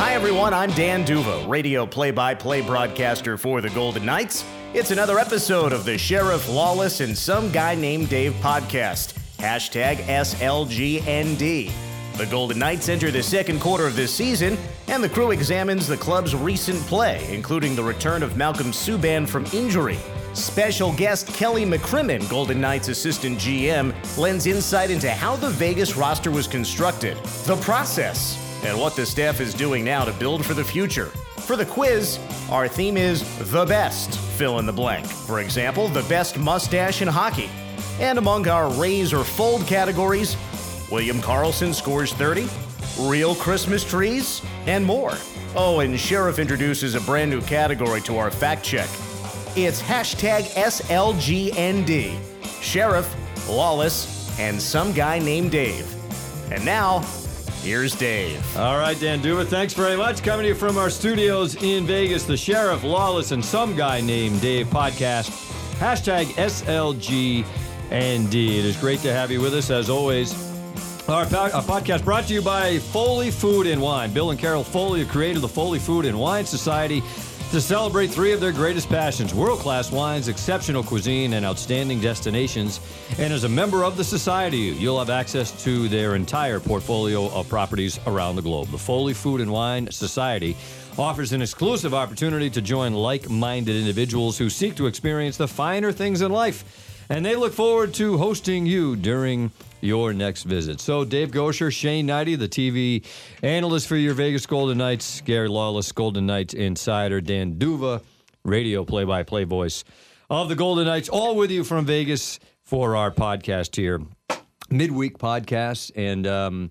Hi, everyone. I'm Dan D'Uva, radio play by play broadcaster for the Golden Knights. It's another episode of the Sheriff Lawless and Some Guy Named Dave podcast. Hashtag SLGND. The Golden Knights enter the second quarter of this season, and the crew examines the club's recent play, including the return of Malcolm Subban from injury. Special guest Kelly McCrimmon, Golden Knights assistant GM, lends insight into how the Vegas roster was constructed, the process, and what the staff is doing now to build for the future. For the quiz, our theme is the best, fill in the blank. For example, the best mustache in hockey. And among our raise or fold categories, William Karlsson scores 30, real Christmas trees, and more. Oh, and Sheriff introduces a brand new category to our fact check. It's hashtag SLGND. Sheriff, Lawless, and some guy named Dave. And now, here's Dave. All right, Dan D'Uva, thanks very much. Coming to you from our studios in Vegas, the Sheriff, Lawless, and some guy named Dave podcast. Hashtag SLGND. It is great to have you with us, as always. Our, our podcast brought to you by Foley Food and Wine. Bill and Carol Foley have created the Foley Food and Wine Society to celebrate three of their greatest passions world class wines, exceptional cuisine, and outstanding destinations. And as a member of the Society, you'll have access to their entire portfolio of properties around the globe. The Foley Food and Wine Society offers an exclusive opportunity to join like minded individuals who seek to experience the finer things in life. And they look forward to hosting you during your next visit. So, Dave Goucher, Shane Hnidy, the TV analyst for your Vegas Golden Knights, Gary Lawless, Golden Knights insider, Dan D'Uva, radio play by play voice of the Golden Knights, all with you from Vegas for our podcast here, midweek podcast. And, um,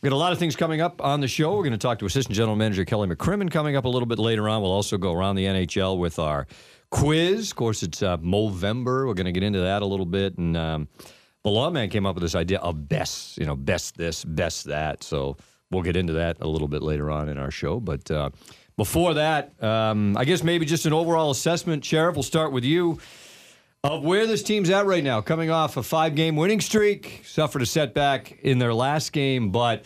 We've got a lot of things coming up on the show. We're going to talk to Assistant General Manager Kelly McCrimmon coming up a little bit later on. We'll also go around the NHL with our quiz. Of course, it's uh, Movember. We're going to get into that a little bit. And um, the lawman came up with this idea of best, you know, best this, best that. So we'll get into that a little bit later on in our show. But uh, before that, um, I guess maybe just an overall assessment. Sheriff, we'll start with you of where this team's at right now, coming off a five game winning streak, suffered a setback in their last game, but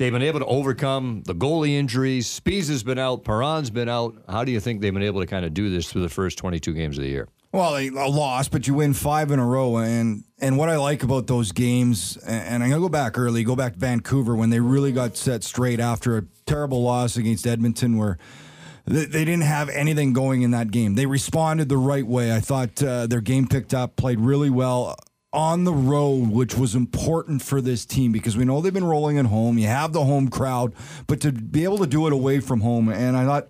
they've been able to overcome the goalie injuries. Spees has been out, Perron's been out. How do you think they've been able to kind of do this through the first 22 games of the year? Well, a loss, but you win five in a row, and and what I like about those games, and I'm gonna go back early, go back to Vancouver when they really got set straight after a terrible loss against Edmonton, where they, they didn't have anything going in that game. They responded the right way. I thought uh, their game picked up, played really well on the road, which was important for this team because we know they've been rolling at home. You have the home crowd, but to be able to do it away from home, and I thought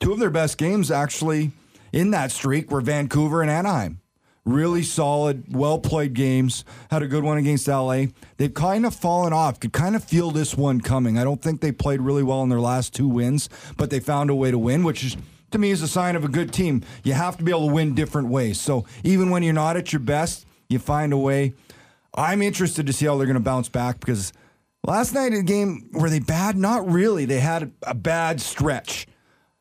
two of their best games actually in that streak were Vancouver and Anaheim. Really solid, well played games. Had a good one against LA. They've kind of fallen off. Could kind of feel this one coming. I don't think they played really well in their last two wins, but they found a way to win, which is to me is a sign of a good team. You have to be able to win different ways. So even when you're not at your best, you find a way. I'm interested to see how they're going to bounce back because last night in the game were they bad? Not really. They had a bad stretch.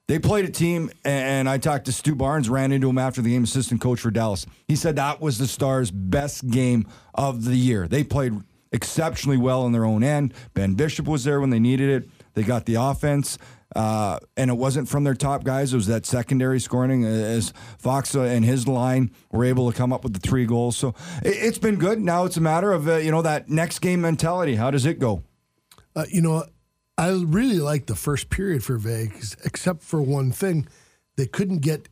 They played a team, and I talked to Stu Barnes, ran into him after the game, assistant coach for Dallas. He said that was the Stars' best game of the year. They played exceptionally well on their own end. Ben Bishop was there when they needed it. They got the offense. Uh, and it wasn't from their top guys. It was that secondary scoring as Fox and his line were able to come up with the three goals. So it, has been good. Now it's a matter of, uh, you know, that next game mentality. How does it go? Uh, you know, I really liked the first period for Vegas, except for one thing. They couldn't get,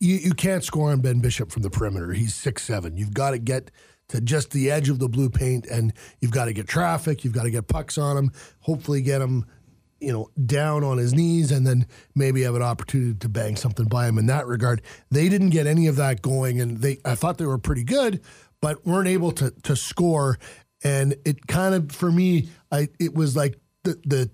you, you can't score on Ben Bishop from the perimeter. He's six seven. You've got to get to just the edge of the blue paint, and you've got to get traffic. You've got to get pucks on him. Hopefully, get him, you know, down on his knees, and then maybe have an opportunity to bang something by him in that regard. They didn't get any of that going, and they I thought they were pretty good, but weren't able to to score. And it kind of for me, I it was like the the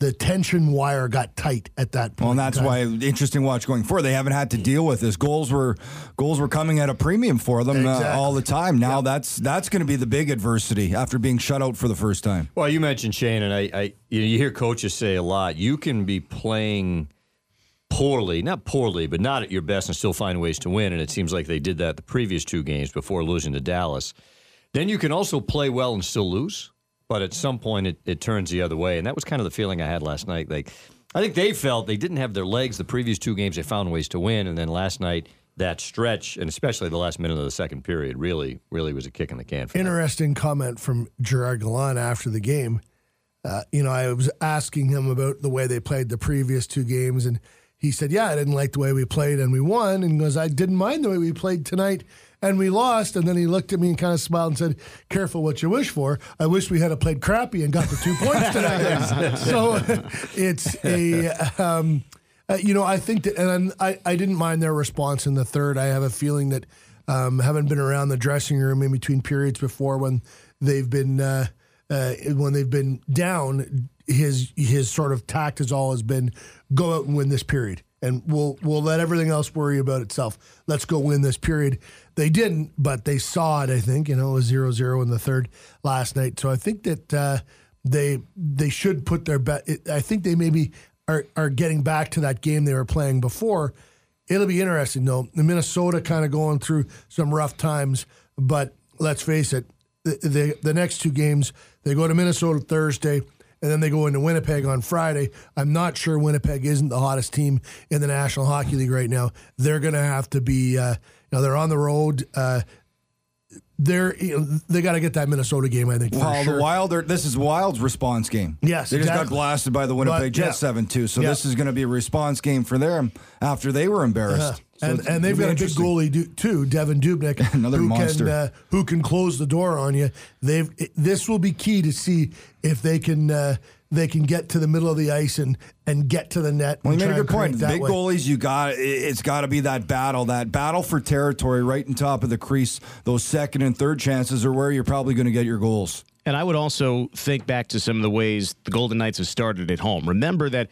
the tension wire got tight at that point. Well, and that's why interesting watch going forward. They haven't had to deal with this. Goals were goals were coming at a premium for them uh, exactly. uh, all the time. Now yep. that's that's going to be the big adversity after being shut out for the first time. Well, you mentioned Shane, and I, I you, know, you hear coaches say a lot. You can be playing poorly, not poorly, but not at your best, and still find ways to win. And it seems like they did that the previous two games before losing to Dallas. Then you can also play well and still lose but at some point it, it turns the other way. And that was kind of the feeling I had last night. Like I think they felt they didn't have their legs the previous two games. They found ways to win, and then last night that stretch, and especially the last minute of the second period, really, really was a kick in the can. Interesting comment from Gerard Gallant after the game. Uh, you know, I was asking him about the way they played the previous two games, and he said, "Yeah, I didn't like the way we played, and we won." And goes, "I didn't mind the way we played tonight, and we lost." And then he looked at me and kind of smiled and said, "Careful what you wish for. I wish we had played crappy and got the two points tonight." so it's a. Um, uh, you know, I think that, and I, I didn't mind their response in the third. I have a feeling that, um, having been around the dressing room in between periods before when they've been uh, uh, when they've been down, his his sort of tact has always been go out and win this period, and we'll we'll let everything else worry about itself. Let's go win this period. They didn't, but they saw it. I think you know it was 0-0 in the third last night. So I think that uh, they they should put their bet. I think they maybe are are getting back to that game they were playing before. It'll be interesting though. The Minnesota kind of going through some rough times, but let's face it, the, the the next two games they go to Minnesota Thursday and then they go into Winnipeg on Friday. I'm not sure Winnipeg isn't the hottest team in the National Hockey League right now. They're going to have to be, uh, you know, they're on the road. Uh, they're you know, they got to get that Minnesota game. I think. Well, sure. the Wild, are, this is Wild's response game. Yes, they just got blasted by the Winnipeg But, yeah. Jets seven two. So Yeah. this is going to be a response game for them after they were embarrassed. So and, and they've got a big goalie do, too, Devan Dubnyk, Another who monster. can uh, who can close the door on you. They've it- this will be key to see if they can uh, they can get to the middle of the ice and and get to the net. Well, you made a good point. create The that big way. goalies, you got it- it's got to be that battle, that battle for territory, right in top of the crease. Those second and third chances are where you're probably going to get your goals. And I would also think back to some of the ways the Golden Knights have started at home. Remember that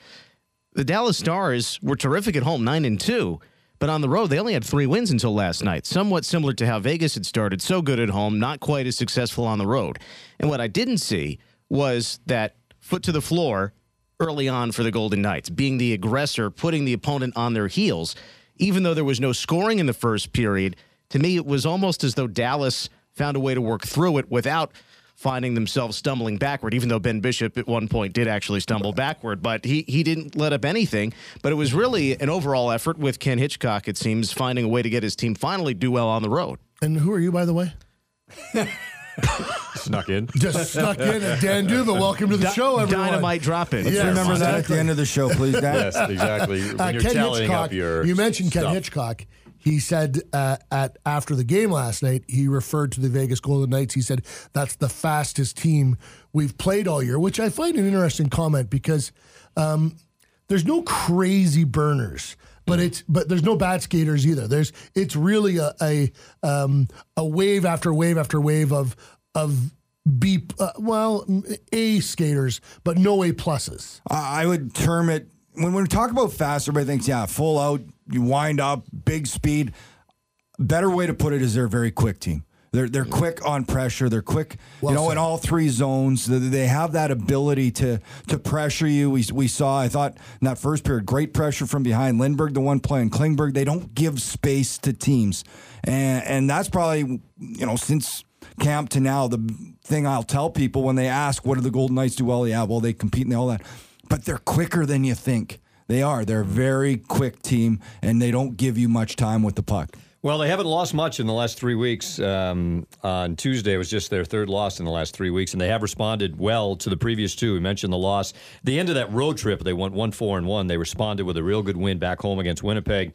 the Dallas Stars were terrific at home, nine and two, but on the road they only had three wins until last night. Somewhat similar to how Vegas had started, so good at home, not quite as successful on the road. And what I didn't see was that foot to the floor early on for the Golden Knights, being the aggressor, putting the opponent on their heels. Even though there was no scoring in the first period, to me it was almost as though Dallas found a way to work through it without finding themselves stumbling backward, even though Ben Bishop at one point did actually stumble backward, but he, he didn't let up anything. But it was really an overall effort with Ken Hitchcock, it seems, finding a way to get his team finally do well on the road. And who are you, by the way? Snuck in. Just snuck in. And Dan D'Uva, welcome to the show, everyone. Dynamite drop in. Yeah, Remember that at the end of the show, please, Dan. Yes, exactly. When Uh, you're Ken tallying Hitchcock. up your you mentioned Ken. Hitchcock. He said uh, at after the game last night, he referred to the Vegas Golden Knights. He said that's the fastest team we've played all year, which I find an interesting comment because um, there's no crazy burners, but it's but there's no bad skaters either. There's it's really a a, um, a wave after wave after wave of of B uh, well A skaters, but no A pluses. I I would term it when we talk about fast. Everybody thinks, yeah, full out, you wind up, big speed. Better way to put it is they're a very quick team. They're they're quick on pressure. They're quick, Well you know, said. in all three zones. They- have that ability to to pressure you. We, we saw, I thought, in that first period, great pressure from behind. Lindberg, the one playing Klingberg, they don't give space to teams, and and that's probably you know since camp to now the thing I'll tell people when they ask, what do the Golden Knights do well? Yeah, well they compete and all that, but they're quicker than you think. They are. They're a very quick team, and they don't give you much time with the puck. Well, they haven't lost much in the last three weeks. Um, on Tuesday was just their third loss in the last three weeks, and they have responded well to the previous two. We mentioned the loss. The end of that road trip, they went one four and one. They responded with a real good win back home against Winnipeg.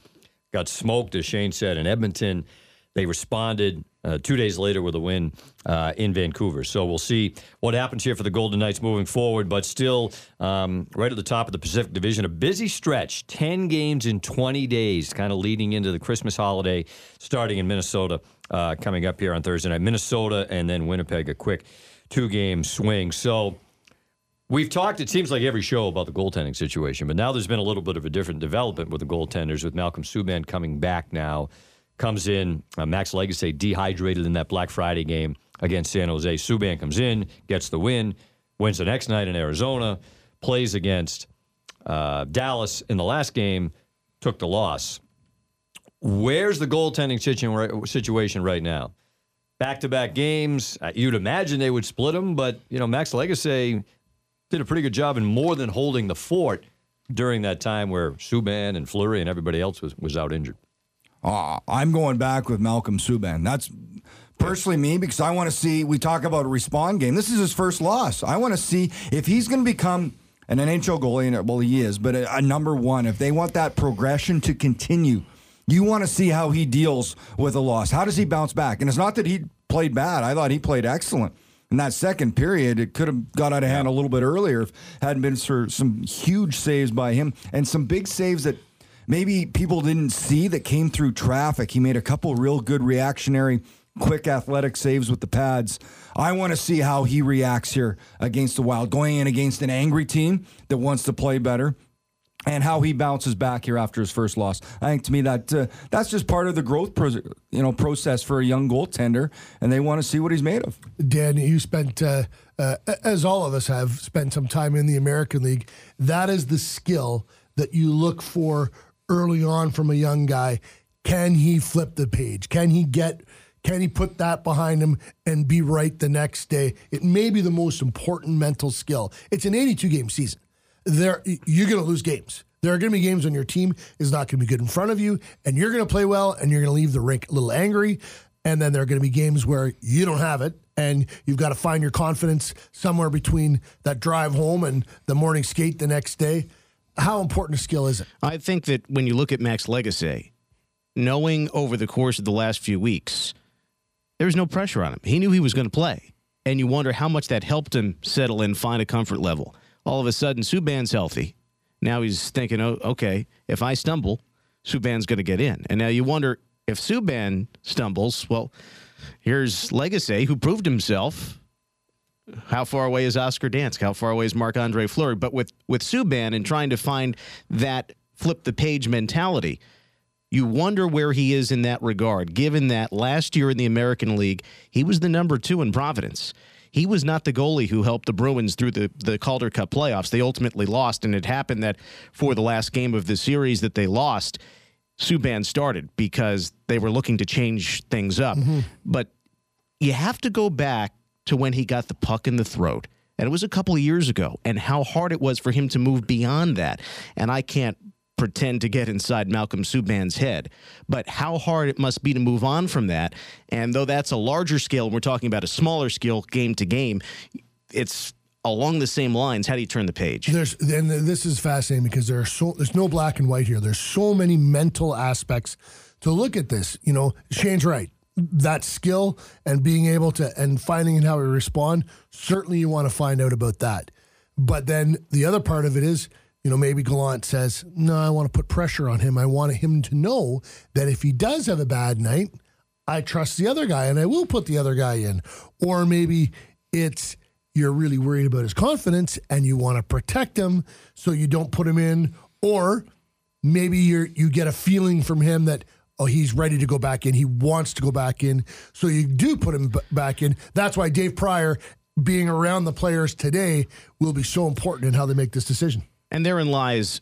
Got smoked, as Shane said, in Edmonton. They responded uh, two days later with a win uh, in Vancouver. So we'll see what happens here for the Golden Knights moving forward. But still, um, right at the top of the Pacific Division, a busy stretch 10 games in 20 days, kind of leading into the Christmas holiday, starting in Minnesota, uh, coming up here on Thursday night. Minnesota and then Winnipeg, a quick two game swing. So. We've talked, it seems like every show about the goaltending situation, but now there's been a little bit of a different development with the goaltenders, with Malcolm Subban coming back now. Comes in, uh, Max Lagacé dehydrated in that Black Friday game against San Jose. Subban comes in, gets the win, wins the next night in Arizona, plays against uh, Dallas in the last game, took the loss. Where's the goaltending situ- situation right now? Back to back games. Uh, You'd imagine they would split them, but you know Max Lagacé did a pretty good job in more than holding the fort. during that time where Subban and Fleury and everybody else was, was out injured. Uh, I'm going back with Malcolm Subban. That's personally me because I want to see. We talk about a respawn game. This is his first loss. I want to see if he's going to become an NHL goalie. And well, he is, but a, a number one. If they want that progression to continue, you want to see how he deals with a loss. How does he bounce back? And it's not that he played bad. I thought he played excellent. In that second period, it could have got out of hand a little bit earlier if hadn't been for some huge saves by him and some big saves that maybe people didn't see that came through traffic. He made a couple real good reactionary, quick athletic saves with the pads. I want to see how he reacts here against the Wild, going in against an angry team that wants to play better. And how he bounces back here after his first loss. I think to me that uh, that's just part of the growth, pro- you know, process for a young goaltender, and they want to see what he's made of. Dan, you spent, uh, uh, as all of us have, spent some time in the American League. That is the skill that you look for early on from a young guy. Can he flip the page? Can he get? Can he put that behind him and be right the next day? It may be the most important mental skill. It's an 82 game season. There, you're going to lose games. There are going to be games when your team is not going to be good in front of you, and you're going to play well, and you're going to leave the rink a little angry. And then there are going to be games where you don't have it, and you've got to find your confidence somewhere between that drive home and the morning skate the next day. How important a skill is it? I think that when you look at Max Lagacé, knowing over the course of the last few weeks, there was no pressure on him. He knew he was going to play. And you wonder how much that helped him settle in, find a comfort level. All of a sudden, Subban's healthy. Now he's thinking, oh, okay, if I stumble, Subban's going to get in. And now you wonder if Subban stumbles, well, here's Lagacé, who proved himself. How far away is Oscar Dansk? How far away is Marc Andre Fleury? But with, with Subban and trying to find that flip the page mentality, you wonder where he is in that regard, given that last year in the American League, he was the number two in Providence. He was not the goalie who helped the Bruins through the, the Calder Cup playoffs. They ultimately lost, and it happened that for the last game of the series that they lost, Subban started because they were looking to change things up. Mm-hmm. But you have to go back to when he got the puck in the throat. And it was a couple of years ago, and how hard it was for him to move beyond that. And I can't pretend to get inside Malcolm Subban's head, but how hard it must be to move on from that. And though that's a larger scale, and we're talking about a smaller scale game to game, it's along the same lines. How do you turn the page? There's and this is fascinating because there are so there's no black and white here. There's so many mental aspects to look at this. You know, Shane's right. That skill and being able to and finding how to respond. Certainly, you want to find out about that. But then the other part of it is you know, maybe Gallant says, No, I want to put pressure on him. I want him to know that if he does have a bad night, I trust the other guy and I will put the other guy in. Or maybe it's you're really worried about his confidence and you want to protect him so you don't put him in. Or maybe you you get a feeling from him that, oh, he's ready to go back in. He wants to go back in. So you do put him b- back in. That's why Dave Prior being around the players today will be so important in how they make this decision. And therein lies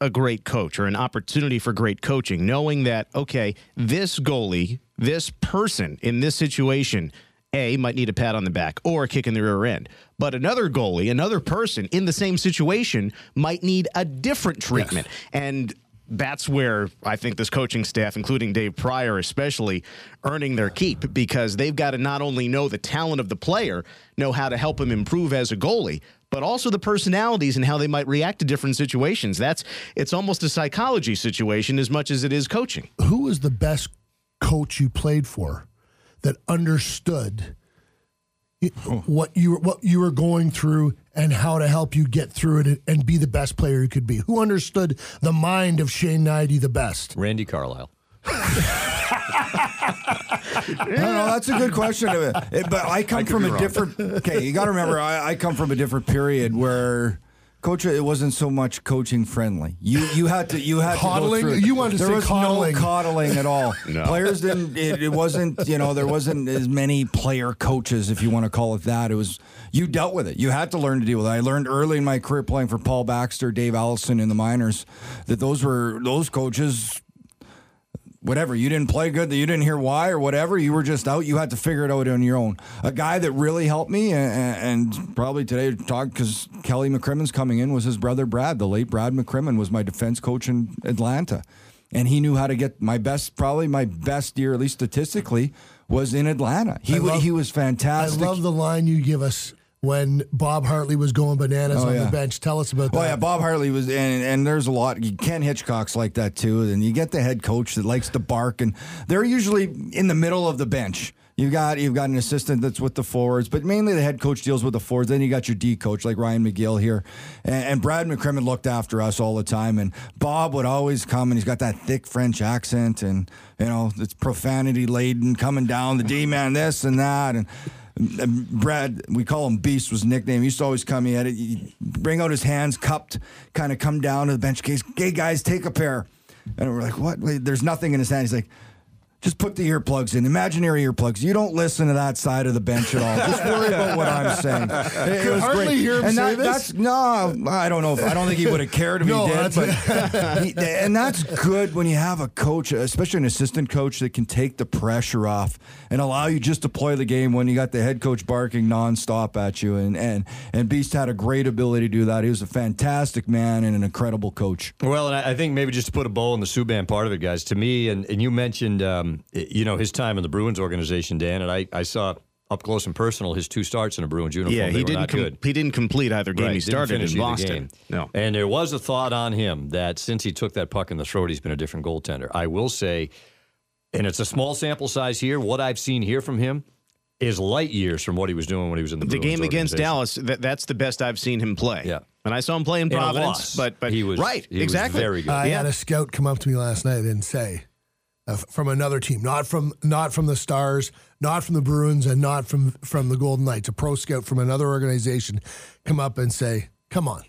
a great coach or an opportunity for great coaching, knowing that, okay, this goalie, this person in this situation, A, might need a pat on the back or a kick in the rear end. But another goalie, another person in the same situation might need a different treatment. Yes. And that's where I think this coaching staff, including Dave Prior especially, earning their keep because they've got to not only know the talent of the player, know how to help him improve as a goalie, but also the personalities and how they might react to different situations. That's it's almost a psychology situation as much as it is coaching. Who was the best coach you played for that understood what you what you were going through and how to help you get through it and be the best player you could be? Who understood the mind of Shane Hnidy the best? Randy Carlyle. I don't know. That's a good question. But I come I from a wrong. different. Okay, you got to remember, I, I come from a different period where coach it wasn't so much coaching friendly. You you had to you had coddling? to you wanted to there say was coddling. no coddling. at all. No. players didn't it, it, wasn't you know there wasn't as many player coaches if you want to call it that. It was you dealt with it. You had to learn to deal with it. I learned early in my career playing for paul baxter dave allison in the minors that those were those coaches whatever. You didn't play good, that you didn't hear why or whatever. You were just out. You had to figure it out on your own. A guy that really helped me, and, and probably today talk because Kelly McCrimmon's coming in was his brother Brad. The late Brad McCrimmon was my defense coach in Atlanta, and he knew how to get my best, probably my best year, at least statistically, was in Atlanta. He love- he was fantastic. I love the line you give us when Bob Hartley was going bananas Oh, on yeah. the bench. Tell us about oh, that. Oh yeah, Bob Hartley was, and, and there's a lot. Ken Hitchcock's like that too. And you get the head coach that likes to bark, and they're usually in the middle of the bench. You've got you've got an assistant that's with the forwards, but mainly the head coach deals with the forwards. Then you got your D coach like Ryan McGill here, and, and Brad McCrimmon looked after us all the time. And Bob would always come, and he's got that thick French accent, and you know it's profanity laden coming down the D man this and that, and. Brad, we call him Beast, was nickname. He used to always come. He had it, bring out his hands cupped, kind of come down to the bench case. Hey guys, take a pair. And we're like, what? Wait, there's nothing in his hand. He's like, just put the earplugs in, imaginary earplugs. You don't listen to that side of the bench at all. Just worry about what I'm saying. It, Could hardly hear him and say that, this? That's no, I don't know. If, I don't think he would have cared if No, he did. that's- But he, and that's good when you have a coach, especially an assistant coach, that can take the pressure off and allow you just to play the game when you got the head coach barking nonstop at you. And and and Beast had a great ability to do that. He was a fantastic man and an incredible coach. Well, and I I think maybe just to put a bow on the Subban part of it, guys, to me, and, and you mentioned, um, Um, you know, his time in the Bruins organization, Dan, and I, I saw up close and personal his two starts in a Bruins uniform. Yeah, They he were didn't. not com- good. He didn't complete either game Right, he started in Boston. No, And there was a thought on him that since he took that puck in the throat, he's been a different goaltender. I will say, and it's a small sample size here, what I've seen here from him is light years from what he was doing when he was in the the Bruins game against. Dallas. That, that's the best I've seen him play. Yeah. and I saw him play in In a Providence, loss, but but he was right he was exactly very good. I Yeah. had a scout come up to me last night and say, uh, from another team, not from not from the Stars, not from the Bruins, and not from from the Golden Knights, a pro scout from another organization, come up and say, "Come on,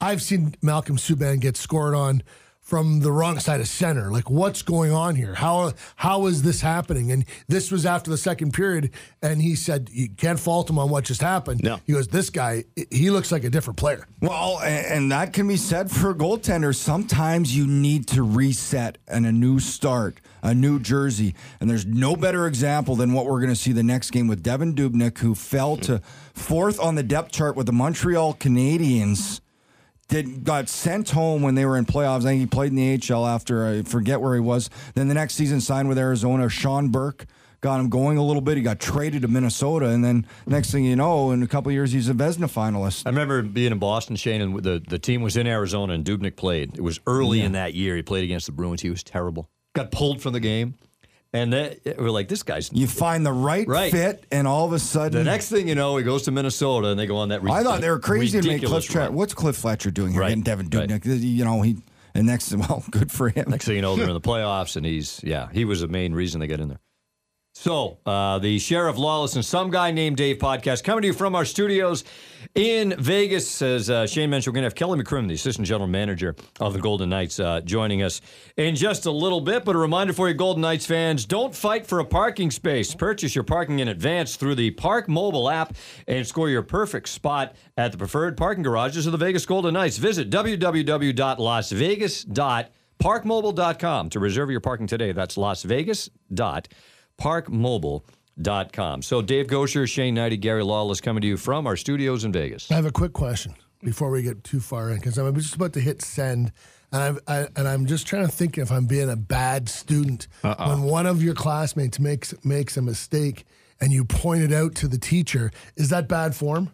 I've seen Malcolm Subban get scored on." From the wrong side of center, like what's going on here? How how is this happening? And this was after the second period, and he said you can't fault him on what just happened. No. he goes, this guy, he looks like a different player. Well, and that can be said for goaltenders. Sometimes you need to reset and a new start, a new jersey. And there's no better example than what we're going to see the next game with Devan Dubnyk, who fell to fourth on the depth chart with the Montreal Canadiens. Did got sent home when they were in playoffs. I think he played in the AHL after I forget where he was. Then the next season signed with Arizona. Sean Burke got him going a little bit. He got traded to Minnesota, and then next thing you know, in a couple of years, he's a Vezina finalist. I remember being in Boston, Shane, and the, the team was in Arizona, and Dubnyk played. It was early in that year. He played against the Bruins. He was terrible. Got pulled from the game. And that, we're like, this guy's. You find the right, Right. fit, and all of a sudden, The next thing you know, he goes to Minnesota, and they go on that. I thought they were crazy to make Cliff. Tra- What's Cliff Fletcher doing here? Right. Getting Devan Right. Dubnyk. You know he. And next, well, good for him. Next thing you know, they're in the playoffs, and he's yeah, he was the main reason they got in there. So, uh, the Sheriff Lawless and Some Guy Named Dave podcast coming to you from our studios in Vegas. As uh, Shane mentioned, we're going to have Kelly McCrim, the Assistant General Manager of the Golden Knights, uh, joining us in just a little bit. But a reminder for you, Golden Knights fans don't fight for a parking space. Purchase your parking in advance through the Park Mobile app and score your perfect spot at the preferred parking garages of the Vegas Golden Knights. Visit www.lasvegas.com parkmobile.com to reserve your parking today. That's lasvegas.parkmobile.com. So Dave Goucher, Shane Hnidy, Gary Lawless coming to you from our studios in Vegas. I have a quick question before we get too far in because I'm just about to hit send, and I'm I, and I'm just trying to think if I'm being a bad student when one of your classmates makes makes a mistake and you point it out to the teacher. Is that bad form?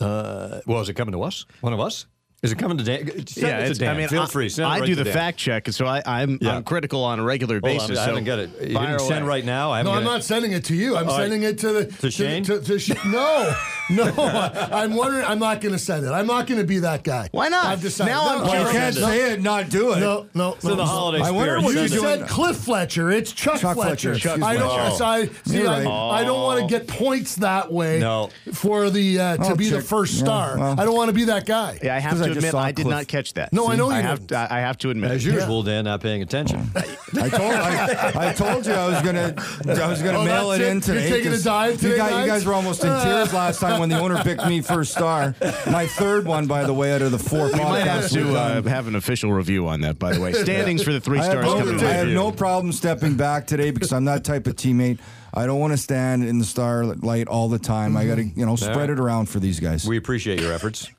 Uh, well, is it coming to us? One of us? Is it coming to Dan? Send yeah, it to it's, Dan. I mean, Feel I, free. Send it I right do to the Dan. fact check, so I, I'm Yeah. I'm critical on a regular Hold on, basis. I haven't so got it. You fire didn't send right now. I no, I'm got it. not sending it to you. I'm All right. sending it to the to, Shane? To, to Sh- no, no. I, am wondering. I'm not going to send it. I'm not going to be that guy. Why not? I've decided. Now no, I'm Well, you can't it. say it, not do it. No, no, It's in no, the no. holiday I wonder spirit. what You said Cliff Fletcher. It's Chuck, Chuck Fletcher. Fletcher, I don't. Oh. I, see, I'm- right. I don't want to get points that way. No. For the uh, to be the first star. I don't want to be that guy. Yeah, I have 'Cause to to just admit, saw I did Cliff. not catch that. No, I know I you have. didn't. To, I have to admit. As usual, Dan, not paying attention. I told I, I told you I was gonna I was gonna Oh, mail it that's it? in today. You're taking a 'cause dive you guys, you guys? guys were almost in tears last time when the owner picked me first star. My third one, by the way, out of the four We might have podcasts we've to uh, done. have an official review on that. By the way, standings for the three I have, stars no, coming I up. have no problem stepping back today because I'm that type of teammate. I don't want to stand in the starlight all the time. I got to, you know, spread it around for these guys. we appreciate your efforts.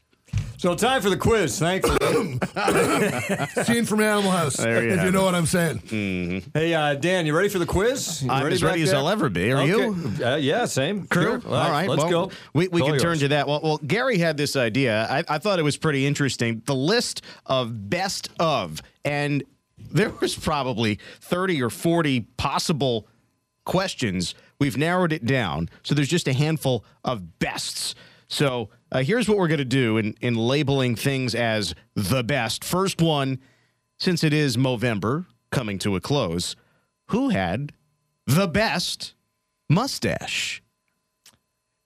So, time for the quiz. Thankfully. Scene from Animal House. There you if have you it. know what I'm saying. hey, uh, Dan, you ready for the quiz? You I'm as back ready as there? I'll ever be. Are Okay. you? Uh, yeah, same. Crew? Sure. All right, let's well, go. We, we It's can all turn yours. to that. Well, well, Gary had this idea. I, I thought it was pretty interesting. The list of best of, and there was probably 30 or 40 possible questions. We've narrowed it down. So there's just a handful of bests. So uh, here's what we're going to do in, in labeling things as the best. First one, since it is Movember coming to a close, who had the best mustache?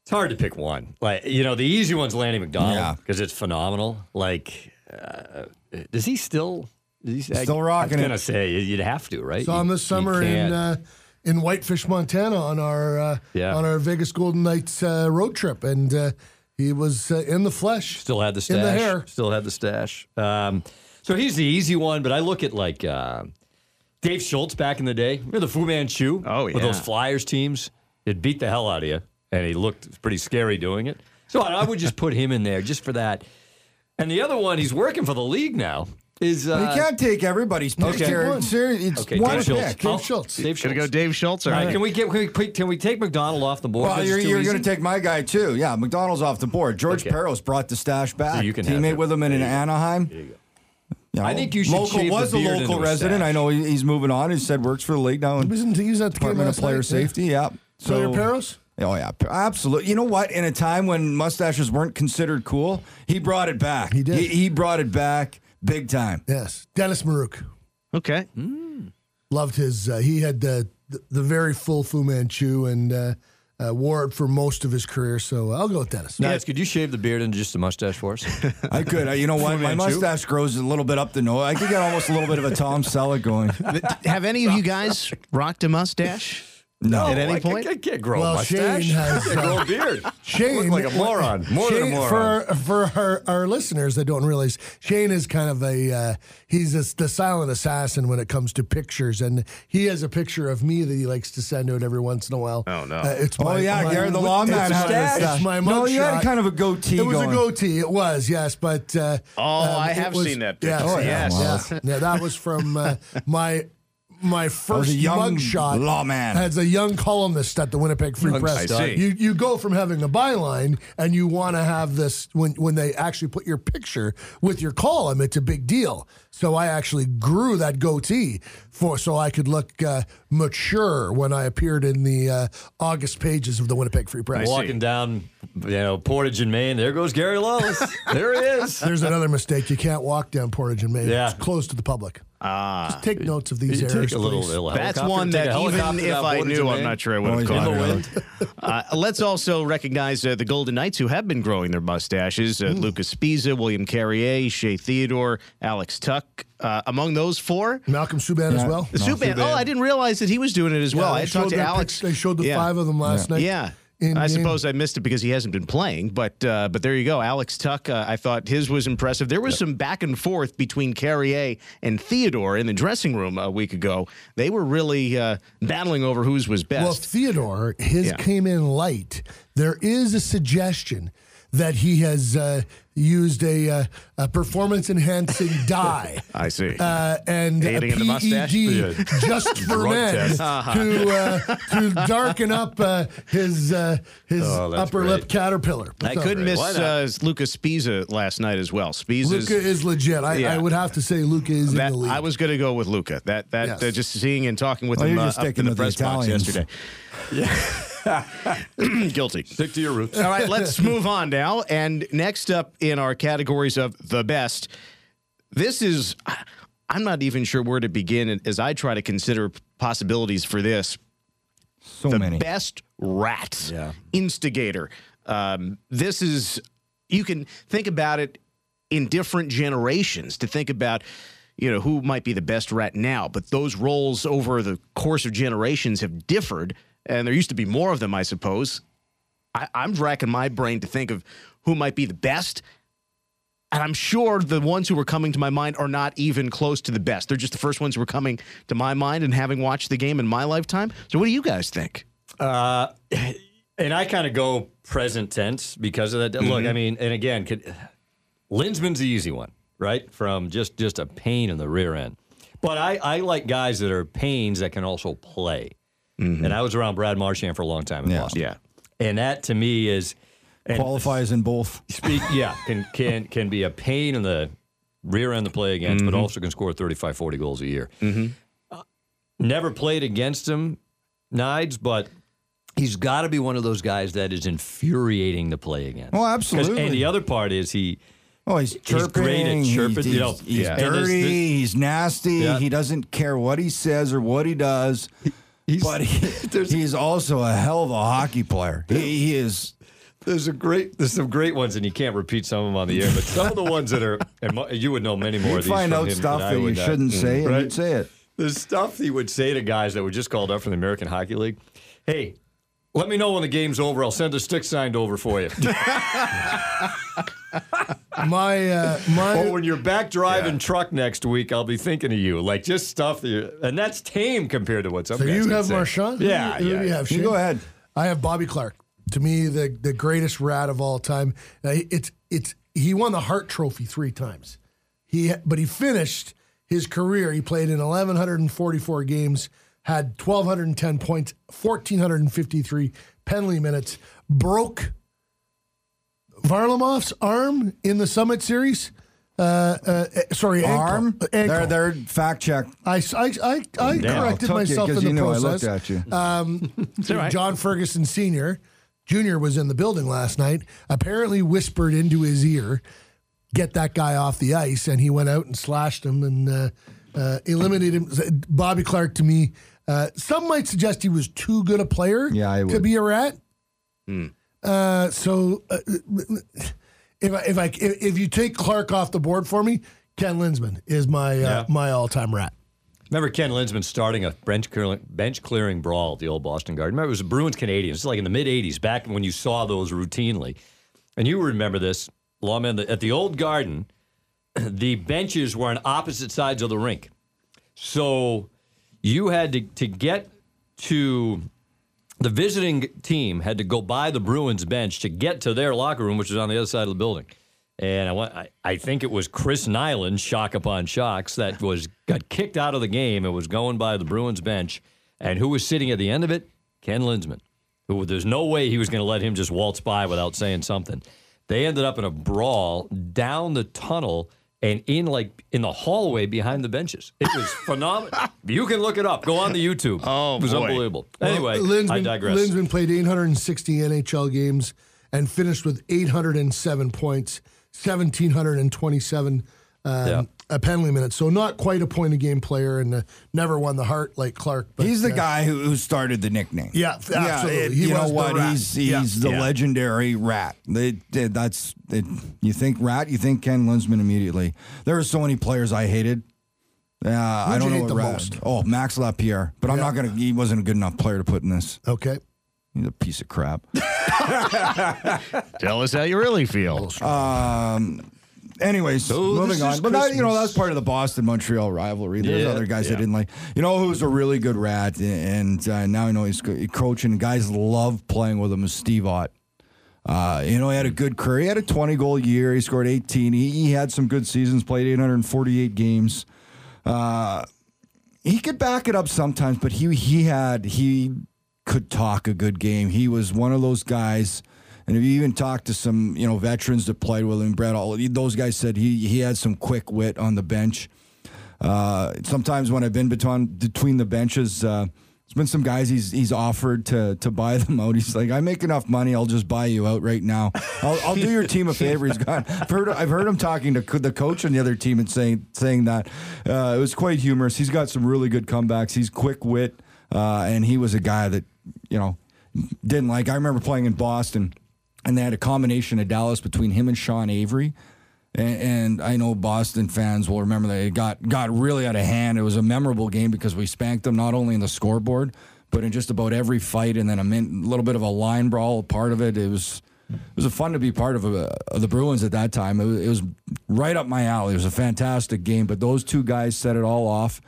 It's hard to pick one. Like you know, the easy one's Lanny McDonald because it's phenomenal. Like, uh, does he still? Is he, Still I, rocking I was gonna say you'd have to, right? Saw him You- this summer in uh, in Whitefish, Montana, on our uh, Yeah. on our Vegas Golden Knights uh, road trip, and uh, he was uh, in the flesh. Still had the stash. in the hair. Still had the stash. Um, so he's the easy one, but I look at like uh, Dave Schultz back in the day. Remember the Fu Manchu? Oh, yeah. With those Flyers teams, it beat the hell out of you, and he looked pretty scary doing it. So I, I would just put him in there just for that. And the other one, he's working for the league now. Is uh, you can't take everybody's pick okay. here. One. Seriously, it's okay? one Dave Schultz. pick. Dave I'll- Schultz. Dave Gonna Schultz. go Dave Schultz? All All right, right. can we get can we, can we take McDonald off the board? Well, 'Cause you're, too you're easy? going to take my guy too. Yeah, McDonald's off the board. George Okay. Parros brought the stash back. you can have Teammate it. with him in There. Anaheim. There you go. Know, I think you should local shave the was a beard local into a resident. stash. I know he- he's moving on. He said works for the league now He was in, he was at the game Department of last Player night, yeah. Safety. Yeah. Player Parros? Oh yeah, absolutely. You know what? In a time when mustaches weren't considered cool, he brought it back. He did. He, he brought it back big time. Yes, Dennis Maruk. Okay. Loved his. Uh, he had uh, the, the very full Fu Manchu and uh, uh, wore it for most of his career. So I'll go with Dennis. Nice. Could you shave the beard into just a mustache for us? I could. I, you know what? My mustache grows a little bit up the nose. I could get almost a little bit of a Tom Selleck going. Have any of you guys rocked a mustache? No. At any I, point? I, I can't grow Well, a mustache. Shane has, I can't grow a beard. Shane, Look like a moron. More than a moron. For for our, our listeners that don't realize, Shane is kind of a uh, he's a, the silent assassin when it comes to pictures, and he has a picture of me that he likes to send out every once in a while. Oh, no. Uh, it's Oh my, yeah, my- Gary the lawman had a stash. stash. My no, you had kind of a goatee. It was going. a goatee. It was yes, but uh, Oh, um, I have was- seen that picture. Yes, Oh, yeah. yes. yeah. Yeah, that was from uh, my my first a young mugshot. lawman. As a young columnist at the Winnipeg Free Young Press, I see. you you go from having a byline and you want to have this when when they actually put your picture with your column. It's a big deal. So I actually grew that goatee for so I could look uh, mature when I appeared in the uh, August pages of the Winnipeg Free Press. Walking down, you know, Portage in Main. There goes Gary Lawless. there he is. There's another mistake. You can't walk down Portage and Main. Yeah. It's closed to the public. Ah. Just take notes of these You errors, a little, please. little That's helicopter, one take a that even helicopter if down I Portage knew, I'm Main. not sure I would Oh, have he's caught in the it. Uh, let's also recognize uh, the Golden Knights who have been growing their mustaches. Uh, Lucas Sbisa, William Carrier, Shea Theodore, Alex Tuch. Uh, among those four, Malcolm Subban as Yeah. well. Subban. Oh, I didn't realize that he was doing it as well. they I showed talked to their Alex. pic- they showed the Yeah. five of them last night. Yeah. In I suppose I missed it because he hasn't been playing, but uh, but there you go. Alex Tuch, uh, I thought his was impressive. There was some back and forth between Carrier and Theodore in the dressing room a week ago. They were really uh, battling over whose was best. Well, Theodore, his Yeah. came in light. There is a suggestion that he has uh, used a, uh, a performance enhancing dye. I see. Uh, and a Aiding the mustache? PED just for men to uh, to darken up uh, his uh, his Oh, upper lip great. caterpillar. I couldn't miss uh, Lucas Sbisa last night as well. Sbisa's Luca is legit. I, Yeah. I would have to say Luca is that, in the league. I was going to go with Luca. That that Yes. uh, just seeing and talking with Well, him uh, just up in the press box Italians. Yesterday. Guilty. Stick to your roots. All right, let's move on now. And next up in our categories of the best, this is, I'm not even sure where to begin as I try to consider possibilities for this. So the many. best rat Yeah. instigator. Um, this is, you can think about it in different generations to think about you know who might be the best rat now but those roles over the course of generations have differed and there used to be more of them i suppose I, i'm racking my brain to think of who might be the best and i'm sure the ones who were coming to my mind are not even close to the best they're just the first ones who were coming to my mind and having watched the game in my lifetime so what do you guys think Uh, and I kind of go present tense because of that. Look, I mean, and again, could, Linseman's the easy one, right? From just just a pain in the rear end. But I, I like guys that are pains that can also play. Mm-hmm. And I was around Brad Marchand for a long time in Yeah. Boston. yeah And that to me is Qualifies in both. speak yeah, can can can be a pain in the rear end to play against, but mm-hmm. also can score 35, 40 goals a year. Mm-hmm. Uh, never played against him, Nides, but he's got to be one of those guys that is infuriating to play against. Oh, absolutely. And the other part is he Oh, he's chirping. great at chirping, He's, you know. he's, he's Yeah. Dirty. this- this- he's nasty. Yeah. He doesn't care what he says or what he does. But he, he's also a hell of a hockey player. He, he is. there's a great there's some great ones, and you can't repeat some of them on the air, but some of the ones that are and you would know many more You of these. find out stuff that you uh, shouldn't say, and you'd say it. the stuff he would say to guys that were just called up from the American Hockey League. Hey, let me know when the game's over. I'll send a stick signed over for you. My uh, my or when you're back driving truck next week, I'll be thinking of you. Like just stuff that you and that's tame compared to what's up. So you have say. Marchand? Who Yeah, you, who yeah. do you have? You go ahead. I have Bobby Clarke. To me, the the greatest rat of all time. He- it's it's he won the Hart Trophy three times. He but he finished his career. He played in 1144 games, had 1210 points, 1453 penalty minutes, broke Kharlamov's arm in the Summit Series. Uh, uh, eh, sorry. Arm. Ankle. They're, they're fact check. I, I, I, I corrected myself in the you know I process. looked at you. Uh, John Ferguson Sr. Jr. was in the building last night, apparently whispered into his ear, get that guy off the ice, and he went out and slashed him and uh, uh, eliminated him. Bobby Clarke, to me, uh, some might suggest he was too good a player Yeah, I to be a rat. Uh, so uh, if I, if I if if you take Clarke off the board for me, Ken Linseman is my uh, Yeah. my all time rat. Remember Ken Linseman starting a bench clearing, bench clearing brawl at the old Boston Garden. Remember it was the Bruins Canadiens. It's like in the mid '80s, back when you saw those routinely, and you remember this, lawman. At the old Garden, the benches were on opposite sides of the rink, so you had to to get to the visiting team had to go by the Bruins bench to get to their locker room, which was on the other side of the building. And I, went, I, I think it was Chris Nilan, shock upon shocks, that was got kicked out of the game. It was going by the Bruins bench, and who was sitting at the end of it? Ken Linseman. Who there's no way he was going to let him just waltz by without saying something. They ended up in a brawl down the tunnel and in like in the hallway behind the benches. It was phenomenal. you can look it up. Go on the YouTube. Oh, it was boy. unbelievable. Anyway, Well, Linseman, I digress. Linseman played 860 NHL games and finished with 807 points, 1,727 um, Yeah. a penalty minute. So not quite a point a game player and uh, never won the Hart like Clarke. But, He's the uh, guy who, who started the nickname. Yeah, absolutely. it- you know was the what? He's he's Yeah. the Yeah. legendary rat. They, they- that's it, you think rat, you think Ken Linseman immediately. There were so many players I hated. Uh, I don't you know hate what the rat. most? Oh, Max Lapierre, but I'm not gonna. He wasn't a good enough player to put in this. Okay. He's a piece of crap. Tell us how you really feel. Anyways, So moving on. But that, you know, that's part of the Boston Montreal rivalry. There's Yeah, other guys I didn't like. You know who's a really good rat, and uh, now I know he's co- coaching. Guys love playing with him. Is Steve Ott. Uh, you know, he had a good career. He had a 20 goal year. He scored 18. He, he had some good seasons. Played 848 games. Uh, he could back it up sometimes, but he he had he could talk a good game. He was one of those guys. And if you even talk to some, you know, veterans that played with him, Brett, all those guys said he he had some quick wit on the bench. Uh, sometimes when I've been between between the benches, uh, there's been some guys he's he's offered to to buy them out. He's like, I make enough money, I'll just buy you out right now. I'll, I'll do your team a favor. He's gone. I've heard I've heard him talking to the coach on the other team and saying saying that uh, it was quite humorous. He's got some really good comebacks. He's quick wit, uh, and he was a guy that you know didn't like. I remember playing in Boston, and they had a combination of Dallas between him and Sean Avery. And, and I know Boston fans will remember that it got got really out of hand. It was a memorable game because we spanked them not only in the scoreboard, but in just about every fight, and then a min- little bit of a line brawl part of it. It was it was a fun to be part of, uh, of the Bruins at that time. It was, it was right up my alley. It was a fantastic game, but those two guys set it all off.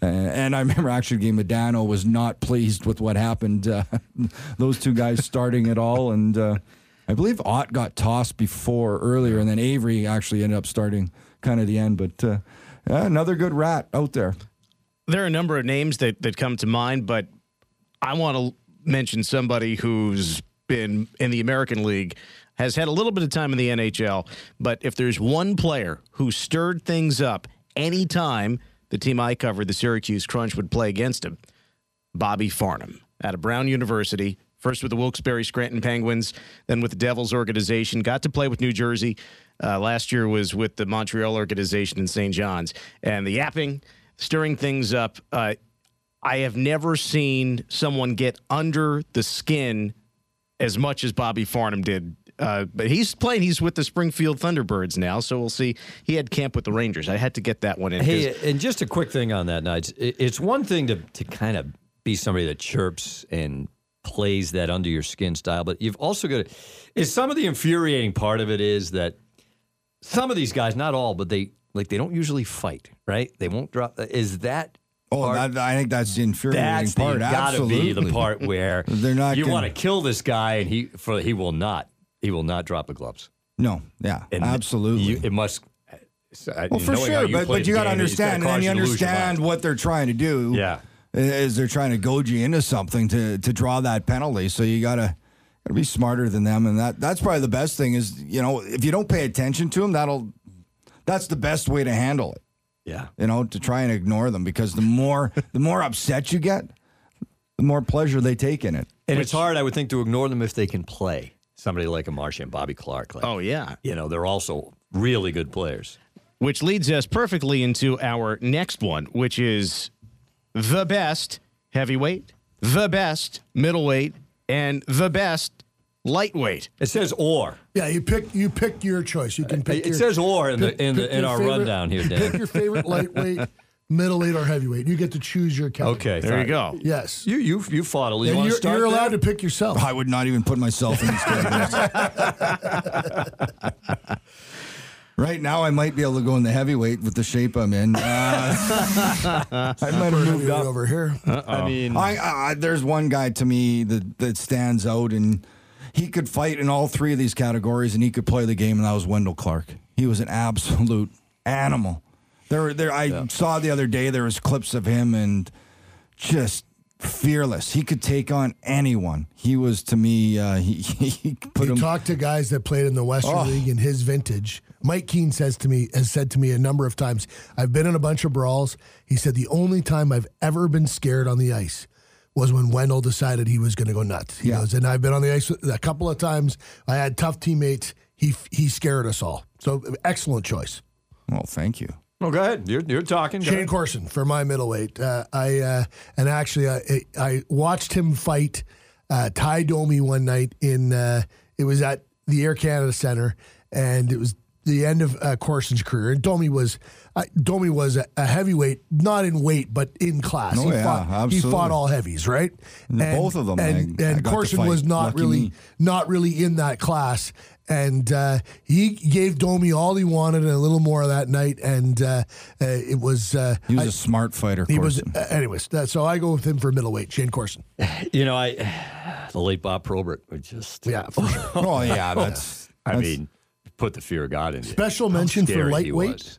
And I remember actually, game Modano was not pleased with what happened. Uh, those two guys starting it all, and uh, I believe Ott got tossed before earlier, and then Avery actually ended up starting kind of the end. But uh, another good rat out there. There are a number of names that that come to mind, but I want to mention somebody who's been in the American League, has had a little bit of time in the NHL, but if there's one player who stirred things up anytime the team I covered, the Syracuse Crunch, would play against him, Bobby Farnham out of Brown University. First with the Wilkes-Barre Scranton Penguins, then with the Devils organization. Got to play with New Jersey. Uh, last year was with the Montreal organization in St. John's. And the yapping, stirring things up. Uh, I have never seen someone get under the skin as much as Bobby Farnham did. Uh, but he's playing. He's with the Springfield Thunderbirds now, so we'll see. He had camp with the Rangers. I had to get that one in. Hey, and just a quick thing on that. It's one thing to to kind of be somebody that chirps and plays that under your skin style, but you've also got to. Is some of the infuriating part of it is that some of these guys, not all, but they like they don't usually fight, right? They won't drop. Is that? Oh, that, I think that's the infuriating That's the, part. gotta Absolutely. be the part where They're not You gonna- want to kill this guy, and he for he will not. He will not drop the gloves. No, yeah, And absolutely. You, it must. Uh, uh, well, for sure, but, but you got to understand, and then you understand what they're trying to do. Yeah. Is they're trying to goad you into something to to draw that penalty. So you gotta gotta be smarter than them, and that that's probably the best thing is you know if you don't pay attention to them, that'll that's the best way to handle it. Yeah. You know, to try and ignore them because the more the more upset you get, the more pleasure they take in it. And it's hard, I would think, to ignore them if they can play. Somebody like a Martian, Bobby Clarke. Like, oh yeah, you know, they're also really good players. which leads us perfectly into our next one, which is the best heavyweight, the best middleweight, and the best lightweight. It says or. Yeah, you pick you pick your choice. You can pick. It your, says or in the in the in our favorite- rundown here, Dan. Pick your favorite lightweight, middleweight, or heavyweight. You get to choose your category. Okay, There you go. Yes. You you you fought a You and you're, you're allowed to pick yourself. I would not even put myself in these categories. right now, I might be able to go in the heavyweight with the shape I'm in. Uh, I might have moved up. over here. I mean, I, I there's one guy to me that that stands out, and he could fight in all three of these categories, and he could play the game, and that was Wendel Clark. He was an absolute animal. There, there. I saw the other day there was clips of him, and just fearless. He could take on anyone. He was to me. Uh, he, he put You him. talk to guys that played in the Western Oh. League in his vintage. Mike Keane says to me has said to me a number of times. I've been in a bunch of brawls. He said the only time I've ever been scared on the ice was when Wendell decided he was going to go nuts. He Yeah. goes, and I've been on the ice a couple of times. I had tough teammates. He he scared us all. So excellent choice. well, thank you. oh, go ahead. You're you're talking. Go Shane ahead. Corson for my middleweight. Uh, I uh, and actually I, I watched him fight uh, Tie Domi one night in uh, it was at the Air Canada Center and it was the end of uh, Corson's career. And Domi was uh, Domi was a, a heavyweight, not in weight but in class. Oh, he yeah, fought he fought all heavies, right? And both of them, And, I- I and got to Corson was not Lucky really me. not really in that class. And uh, he gave Domi all he wanted and a little more that night. And uh, uh, it was uh, He was I- a smart fighter. he was, Corson. uh, anyways. That, so I go with him for middleweight, Shayne Corson. You know, I the late Bob Probert would just. Yeah, sure. oh yeah, that's. I that's- mean, put the fear of God in you. Special How mention for lightweight.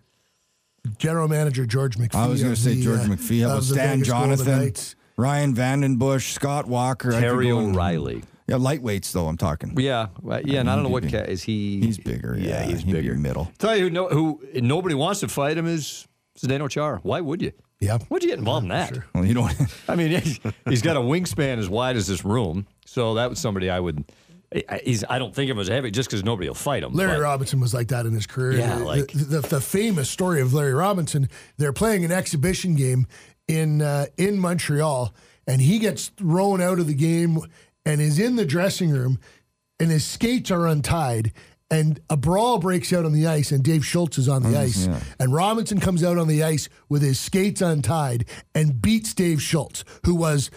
General Manager George McPhee. I was going to say the, George uh, McPhee. How about Stan Vegas Golden Jonathan, Knights. Ryan VandenBussche, Scott Walker. I Terry O'Reilly. Yeah, lightweights though. I'm talking. Yeah, well, yeah, and I don't know what He'd be- ca- is he. He's bigger. Yeah, he's he'd be bigger. middle. Tell you who, no, who nobody wants to fight him is Zdeno Chara. Why would you? Yeah. Why'd you get involved in that? Well, you don't. I mean, he's, he's got a wingspan as wide as this room, so that was somebody I would. I- He's. I don't think of him as heavy just because nobody will fight him. Larry but- Robinson was like that in his career. Yeah, the, like- the, the, the famous story of Larry Robinson. They're playing an exhibition game in uh, in Montreal, and he gets thrown out of the game and is in the dressing room, and his skates are untied, and a brawl breaks out on the ice, and Dave Schultz is on the ice, and Robinson comes out on the ice with his skates untied and beats Dave Schultz, who was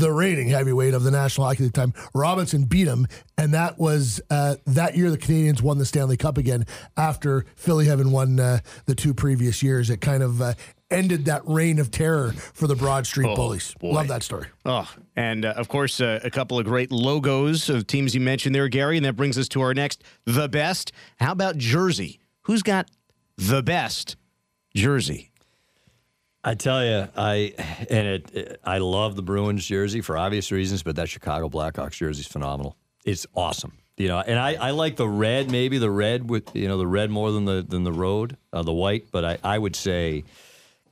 the reigning heavyweight of the National Hockey League at the time. Robinson beat him, and that was uh, that year the Canadiens won the Stanley Cup again after Philly having won uh, the two previous years. It kind of uh, ended that reign of terror for the Broad Street Oh, Bullies. boy. Love that story. Oh, and uh, of course, uh, a couple of great logos of teams you mentioned there, Gary. And that brings us to our next, the best. How about Jersey? Who's got the best jersey? I tell you, I and it, it- I love the Bruins jersey for obvious reasons, but that Chicago Blackhawks jersey is phenomenal. It's awesome, you know. And I, I like the red, maybe the red with you know the red more than the than the road, uh, the white. But I, I would say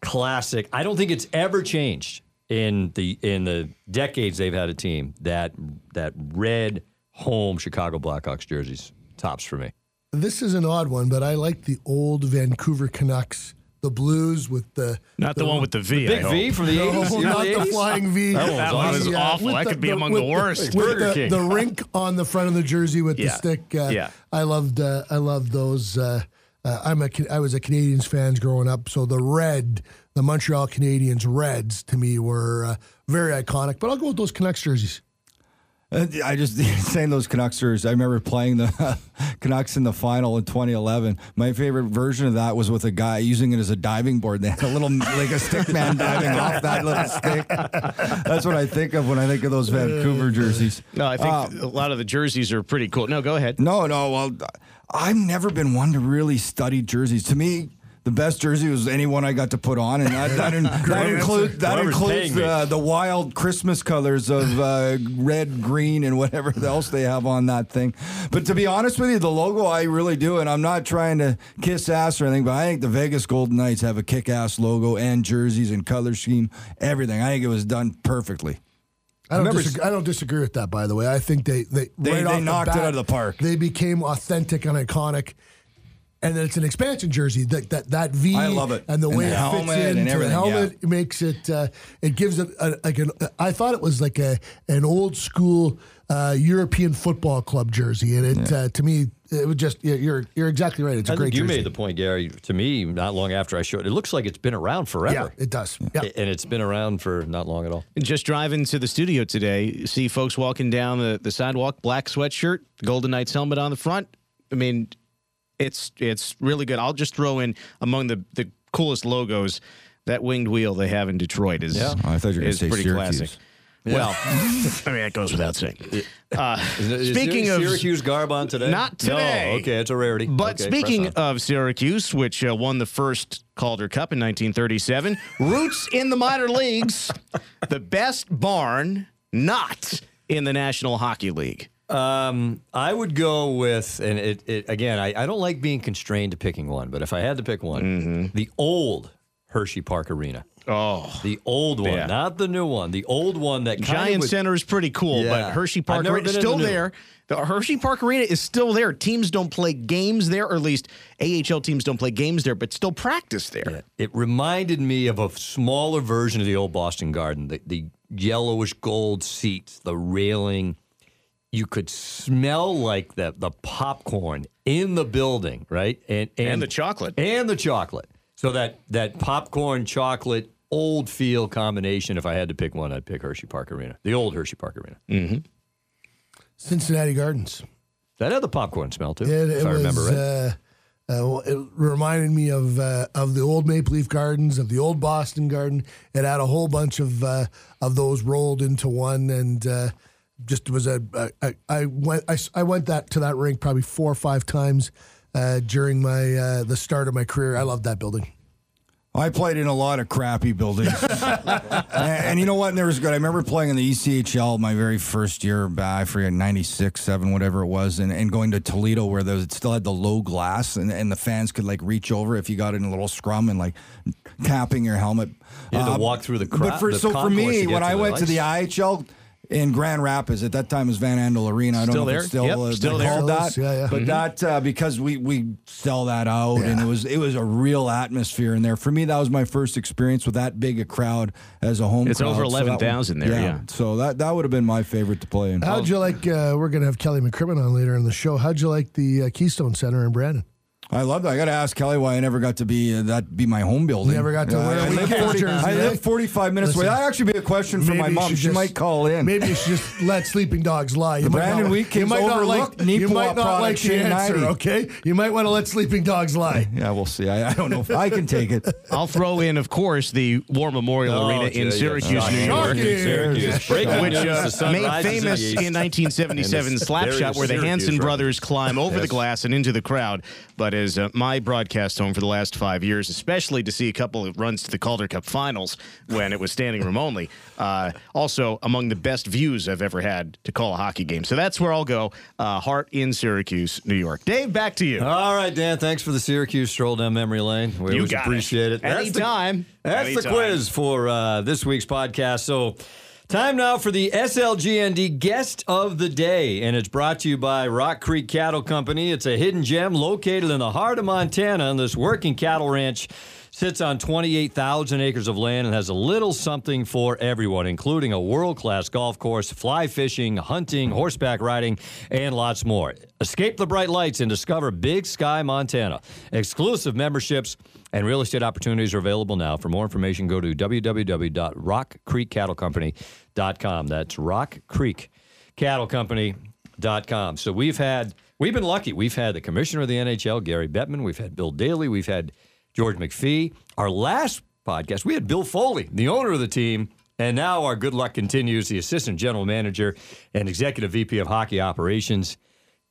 classic. I don't think it's ever changed in the in the decades they've had a team that that red home Chicago Blackhawks jerseys tops for me. This is an odd one, but I like the old Vancouver Canucks, the blues with the Not the, one with the V. Big I V hope. from the No, eighties. not the flying V. That one was That one was The, uh, awful. with That could be among with the worst. with Burger the, King. the rink on the front of the jersey with the stick. Uh, Yeah. I loved. Uh, I loved those. Uh, uh, I'm a. Ca- I was a Canadiens fans growing up, so the red, the Montreal Canadiens Reds, to me were uh, very iconic. But I'll go with those Canucks jerseys. Uh, I just saying those Canucksers. I remember playing the Canucks in the final in 2011. My favorite version of that was with a guy using it as a diving board. They had a little like a stick man diving off that little stick. That's what I think of when I think of those Vancouver jerseys. No, I think Uh, a lot of the jerseys are pretty cool. No, go ahead. no, no. Well, I've never been one to really study jerseys. To me. The best jersey was anyone I got to put on, and that, that, in- that includes that Whoever's includes paying uh, the wild Christmas colors of uh, red, green, and whatever else they have on that thing. But to be honest with you, the logo I really do, and I'm not trying to kiss ass or anything, but I think the Vegas Golden Knights have a kick-ass logo and jerseys and color scheme, everything. I think it was done perfectly. I don't, remember- disagree, I don't disagree with that, by the way. I think they they, They- right they off the knocked it out of the park. They became authentic and iconic. And then it's an expansion jersey. That that, that V I love it. and the And way the it helmet fits and into the everything, helmet makes it. Uh, it gives it a, like an. I thought it was like a an old school uh, European football club jersey, and it uh, to me it was just you're you're exactly right. It's a I great think you jersey. made the point, Gary. To me, not long after I showed it, it looks like it's been around forever. yeah, it does. Yeah. and it's been around for not long at all. Just driving to the studio today, see folks walking down the, the sidewalk, black sweatshirt, Golden Knights helmet on the front. I mean, it's it's really good. I'll just throw in among the, the coolest logos that winged wheel they have in Detroit is Oh, I thought you were gonna is say pretty Syracuse. classic. Well, I mean that goes without saying. Uh, Is speaking there of Syracuse garb on today, Not today. No, okay, it's a rarity. But Okay, speaking of Syracuse, which uh, won the first Calder Cup in 1937, roots in the minor leagues, the best barn not in the National Hockey League. Um, I would go with, and it, it again, I, I don't like being constrained to picking one, but if I had to pick one, Mm-hmm. the old Hershey Park Arena, Oh, the old one, Yeah. not the new one, the old one that Giant of Center is pretty cool, Yeah. but Hershey Park never Arena is still the there. The Hershey Park Arena is still there. Teams don't play games there, or at least AHL teams don't play games there, but still practice there. It reminded me of a smaller version of the old Boston Garden, the, the yellowish gold seats, the railing. You could smell like the the popcorn in the building, right? And And the chocolate. and the chocolate. So that that popcorn chocolate old feel combination. If I had to pick one, I'd pick Hershey Park Arena, the old Hershey Park Arena. Cincinnati Gardens. That had the popcorn smell too, It, if it I was, remember right. uh, uh, well, it reminded me of uh, of the old Maple Leaf Gardens, of the old Boston Garden. It had a whole bunch of uh, of those rolled into one, and uh, just was a, a, a I went I, s- I went that to that rink probably four or five times uh, during my uh, the start of my career. I loved that building. I played in a lot of crappy buildings. and, and you know what? And there was good. I remember playing in the ECHL my very first year back, I forget, 96, 7, whatever it was, and, and going to Toledo where there was, it still had the low glass and, and the fans could like reach over if you got in a little scrum and like tapping your helmet. You had to Uh, walk through the cra- But for, the so for me, when I the went to the. IHL, in Grand Rapids. At that time, it was Van Andel Arena. I don't Still know if it's still, Yep, uh, still they there. called Still that. is, yeah, yeah. But that uh, because we we sell that out, and it was it was a real atmosphere in there. For me, that was my first experience with that big a crowd as a home. It's crowd. over 11,000 one- there, yeah. So that that would have been my favorite to play in. How'd you like? Uh, we're going to have Kelly McCrimmon on later in the show. How'd you like the uh, Keystone Center in Brandon? I love that. I got to ask Kelly why I never got to be uh, that be my home building. Never got to Yeah, wear a I, I live Wheat Kings 40, jersey, I live 45 minutes away. Listen, That actually be a question for my you mom. should She just- might call in. Maybe you should just let sleeping dogs lie. You The might Brandon not, Wheat Kings you might not like, overlooked you Neepawa might not like the Shane answer. 90. Okay, you might want to let sleeping dogs lie. Yeah, we'll see. I, I don't know if I can take it. I'll throw in, of course, the War Memorial Oh, Arena in yeah. Syracuse, New York. Shocking. Syracuse. Breaking which news, uh, the sun made famous in 1977 And the slap stereo shot where the Syracuse, Hanson right. brothers climb over the glass and into the crowd. But as uh, my broadcast home for the last five years, especially to see a couple of runs to the Calder Cup finals when it was standing room only, uh, also among the best views I've ever had to call a hockey game. So that's where I'll go. Uh, Hart in Syracuse, New York. Dave, back to you. All right, Dan. Thanks for the Syracuse stroll down memory lane. We You got it. appreciate it. That's the- Anytime. That's the quiz for uh, this week's podcast. So, time now for the SLGND Guest of the Day, and it's brought to you by Rock Creek Cattle Company. It's a hidden gem located in the heart of Montana, and this working cattle ranch sits on 28,000 acres of land and has a little something for everyone, including a world-class golf course, fly fishing, hunting, horseback riding, and lots more. Escape the bright lights and discover Big Sky, Montana. Exclusive memberships and real estate opportunities are available now. For more information, go to www.rockcreekcattlecompany.com. That's Rock Creek Cattle rockcreekcattlecompany.com. So we've had, we've been lucky. We've had the commissioner of the NHL, Gary Bettman. We've had Bill Daly. We've had George McPhee. Our last podcast, we had Bill Foley, the owner of the team. And now our good luck continues, the assistant general manager and executive VP of hockey operations,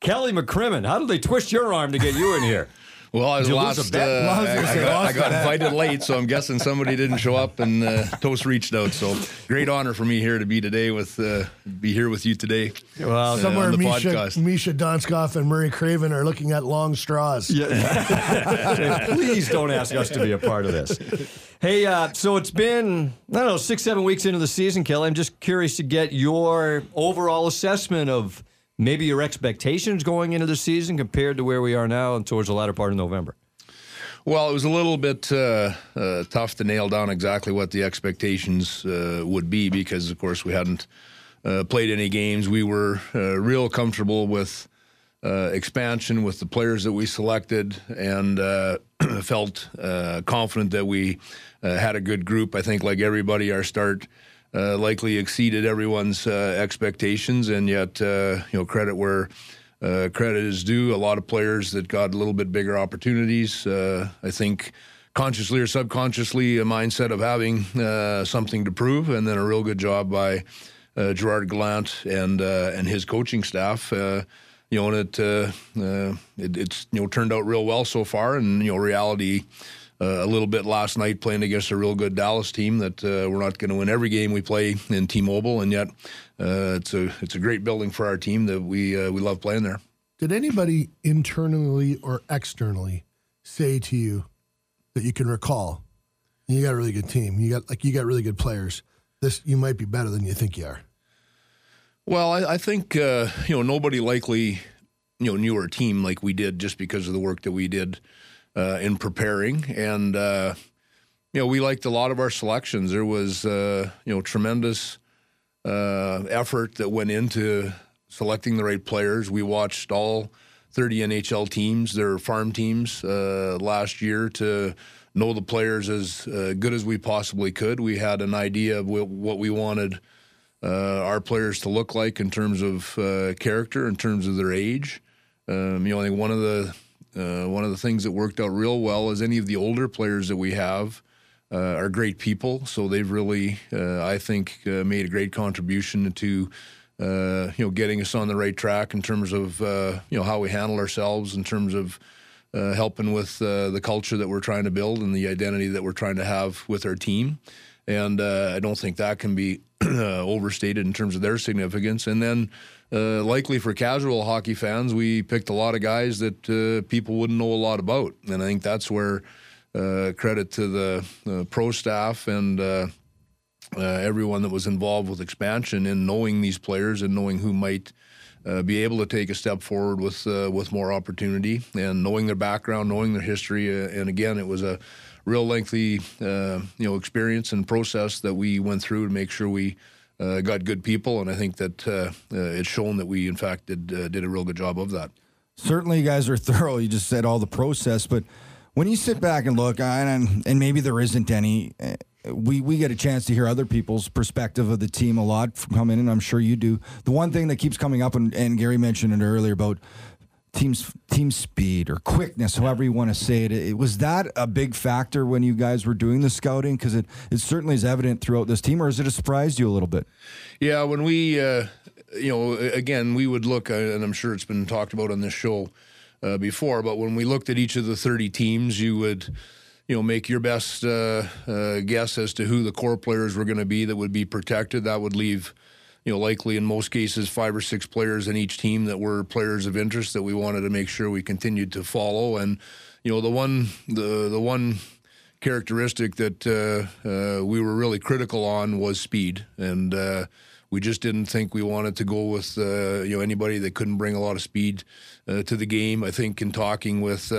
Kelly McCrimmon. How did they twist your arm to get you in here? Well, I was Did you lose a lost. Uh, I I, gonna I say, got, I got invited late, so I'm guessing somebody didn't show up, and uh, Toast reached out. So great honor for me here to be today with uh, be here with you today. Well, uh, Somewhere on the Misha, podcast. Misha Donskov and Murray Craven are looking at long straws. Please don't ask us to be a part of this. Hey, uh, so it's been, I don't know, six, seven weeks into the season, Kelly. I'm just curious to get your overall assessment of maybe your expectations going into the season compared to where we are now and towards the latter part of November. Well, it was a little bit uh, uh, tough to nail down exactly what the expectations uh, would be because, of course, we hadn't uh, played any games. We were uh, real comfortable with uh, expansion with the players that we selected and felt confident that we had a good group. I think, like everybody, our start uh, likely exceeded everyone's uh, expectations, and yet, uh, you know, credit where uh, credit is due. A lot of players that got a little bit bigger opportunities. I think consciously or subconsciously a mindset of having uh, something to prove, and then a real good job by uh, Gerard Gallant and uh, and his coaching staff. You know, and it, it it's you know turned out real well so far, and you know reality. Uh, a little bit last night playing against a real good Dallas team that uh, we're not going to win every game we play in T-Mobile, and yet uh, it's a it's a great building for our team that we uh, we love playing there. Did anybody internally or externally say to you that you can recall? You got a really good team. You got like you got really good players. This you might be better than you think you are. Well, I, I think uh, you know nobody likely you know knew our team like we did just because of the work that we did uh, in preparing, and uh, you know we liked a lot of our selections. There was uh, you know tremendous uh, effort that went into selecting the right players. We watched all 30 NHL teams, their farm teams, uh, last year to know the players as uh, good as we possibly could. We had an idea of what we wanted our players to look like in terms of character, in terms of their age. Um, you know, I think one of the uh, one of the things that worked out real well is any of the older players that we have uh, are great people. So they've really, uh, I think, uh, made a great contribution to uh, you know getting us on the right track in terms of uh, you know how we handle ourselves, in terms of helping with the culture that we're trying to build and the identity that we're trying to have with our team. And I don't think that can be overstated in terms of their significance. And then, uh, likely for casual hockey fans, we picked a lot of guys that uh, people wouldn't know a lot about. And I think that's where uh, credit to the pro staff and uh, uh, everyone that was involved with expansion in knowing these players and knowing who might uh, be able to take a step forward with with more opportunity and knowing their background, knowing their history. And again, it was a real lengthy you know experience and process that we went through to make sure we. Uh, got good people, and I think that uh, uh, it's shown that we, in fact, did uh, did a real good job of that. Certainly, you guys are thorough. You just said all the process, but when you sit back and look, and, and maybe there isn't any, we, we get a chance to hear other people's perspective of the team a lot come in, and I'm sure you do. The one thing that keeps coming up, and, and Gary mentioned it earlier about team's team speed or quickness, however you want to say it. it was that a big factor when you guys were doing the scouting? Because it, it certainly is evident throughout this team, or has it surprised you a little bit? Yeah, when we, uh, you know, again, we would look, uh, and I'm sure it's been talked about on this show uh, before, but when we looked at each of the 30 teams, you would you know, make your best uh, uh, guess as to who the core players were going to be that would be protected. That would leave, you know, likely in most cases five or six players in each team that were players of interest that we wanted to make sure we continued to follow. And you know, the one the the one characteristic that uh, uh we were really critical on was speed and. Uh, we just didn't think we wanted to go with uh, you know anybody that couldn't bring a lot of speed to the game. I think in talking with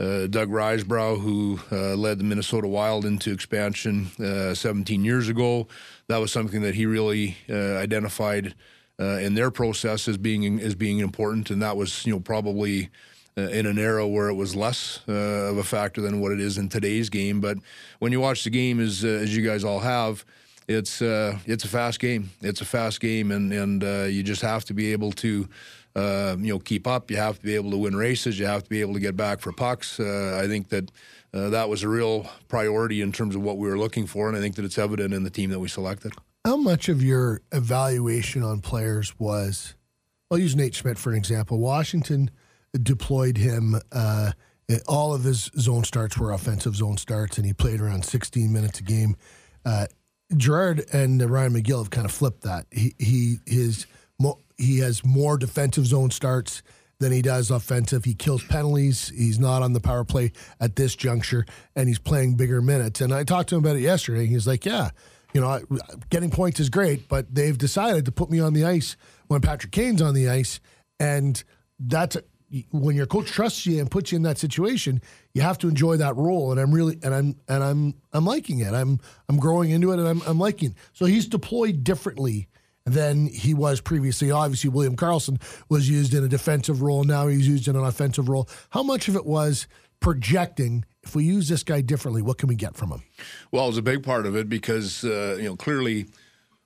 uh, Doug Risebrough, who uh, led the Minnesota Wild into expansion uh, 17 years ago. That was something that he really uh, identified uh, in their process as being as being important, and that was you know probably uh, in an era where it was less of a factor than what it is in today's game. But when you watch the game, as as you guys all have. It's it's a fast game. It's a fast game, and and you just have to be able to uh, you know, keep up. You have to be able to win races. You have to be able to get back for pucks. Uh, I think that uh, that was a real priority in terms of what we were looking for, and I think that it's evident in the team that we selected. How much of your evaluation on players was? I'll use Nate Schmidt for an example. Washington deployed him. Uh, all of his zone starts were offensive zone starts, and he played around 16 minutes a game. Uh, Gerard and Ryan McGill have kind of flipped that. He, he his he has more defensive zone starts than he does offensive. He kills penalties. He's not on the power play at this juncture, and he's playing bigger minutes. And I talked to him about it yesterday. He's like, "Yeah, you know, getting points is great, but they've decided to put me on the ice when Patrick Kane's on the ice, and that's." when your coach trusts you and puts you in that situation, you have to enjoy that role. And I'm really and I'm and I'm I'm liking it. I'm I'm growing into it and I'm I'm liking. It. So he's deployed differently than he was previously. Obviously, William Karlsson was used in a defensive role. Now he's used in an offensive role. How much of it was projecting? If we use this guy differently, what can we get from him? Well, it was a big part of it because uh, you know clearly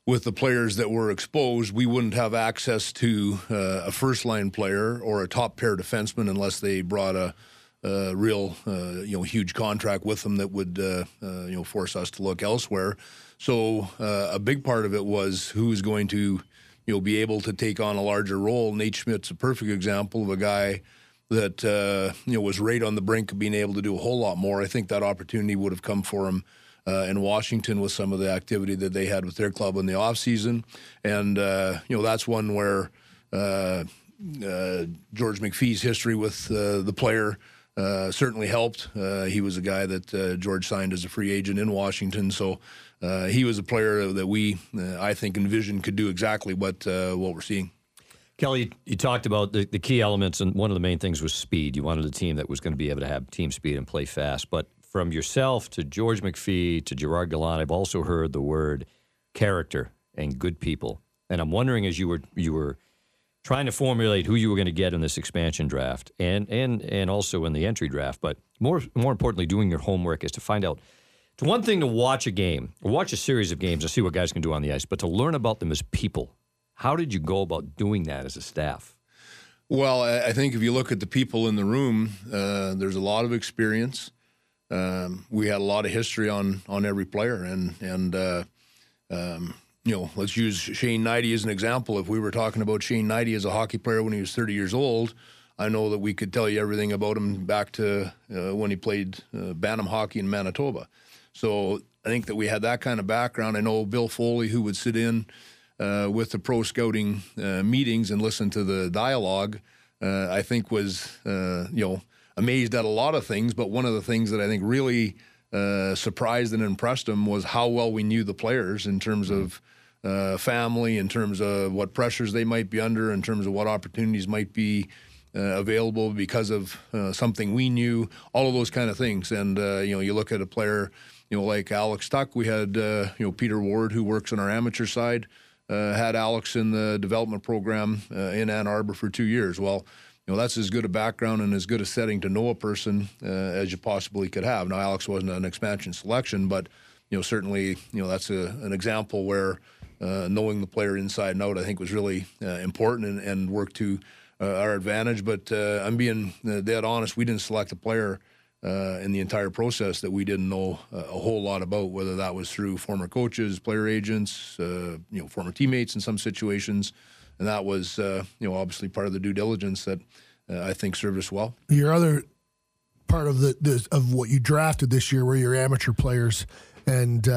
with the players that were exposed, we wouldn't have access to uh, a first line player or a top pair defenseman unless they brought a, a real uh, you know huge contract with them that would uh, uh, you know force us to look elsewhere. So uh, a big part of it was who's going to, you know, be able to take on a larger role. Nate Schmidt's a perfect example of a guy that uh, you know was right on the brink of being able to do a whole lot more. I think that opportunity would have come for him. Uh, in Washington, with some of the activity that they had with their club in the offseason. and uh, you know that's one where uh, uh, George McPhee's history with the player uh, certainly helped. Uh, he was a guy that uh, George signed as a free agent in Washington, so uh, he was a player that we, uh, I think, envisioned could do exactly what uh, what we're seeing. Kelly, you talked about the, the key elements, and one of the main things was speed. You wanted a team that was going to be able to have team speed and play fast. But from yourself to George McPhee to Gerard Gallant, I've also heard the word character and good people. And I'm wondering, as you were you were trying to formulate who you were going to get in this expansion draft, and and and also in the entry draft, but more more importantly, doing your homework is to find out it's one thing to watch a game or watch a series of games and see what guys can do on the ice, but to learn about them as people. How did you go about doing that as a staff? Well, I think if you look at the people in the room, uh, there's a lot of experience. Um, we had a lot of history on on every player, and and uh, um, you know, let's use Shane Hnidy as an example. If we were talking about Shane Hnidy as a hockey player when he was 30 years old, I know that we could tell you everything about him back to uh, when he played uh, Bantam hockey in Manitoba. So I think that we had that kind of background. I know Bill Foley, who would sit in uh, with the pro scouting uh, meetings and listen to the dialogue, uh, I think was uh, you know amazed at a lot of things. But one of the things that I think really uh, surprised and impressed him was how well we knew the players in terms of uh, family, in terms of what pressures they might be under, in terms of what opportunities might be uh, available because of uh, something we knew, all of those kind of things. And uh, you know, you look at a player, you know, like Alex Tuch. We had uh, you know Peter Ward, who works on our amateur side, uh, had Alex in the development program uh, in Ann Arbor for two years. Well. You know that's as good a background and as good a setting to know a person as you possibly could have. Now Alex wasn't an expansion selection, but you know certainly you know that's a, an example where uh, knowing the player inside and out, I think was really uh, important and, and worked to uh, our advantage. But uh, I'm being uh, dead honest. We didn't select a player uh, in the entire process that we didn't know uh, a whole lot about, whether that was through former coaches, player agents, uh, you know, former teammates in some situations, and that was uh, you know obviously part of the due diligence that I think served us well. Your other part of the, the of what you drafted this year were your amateur players and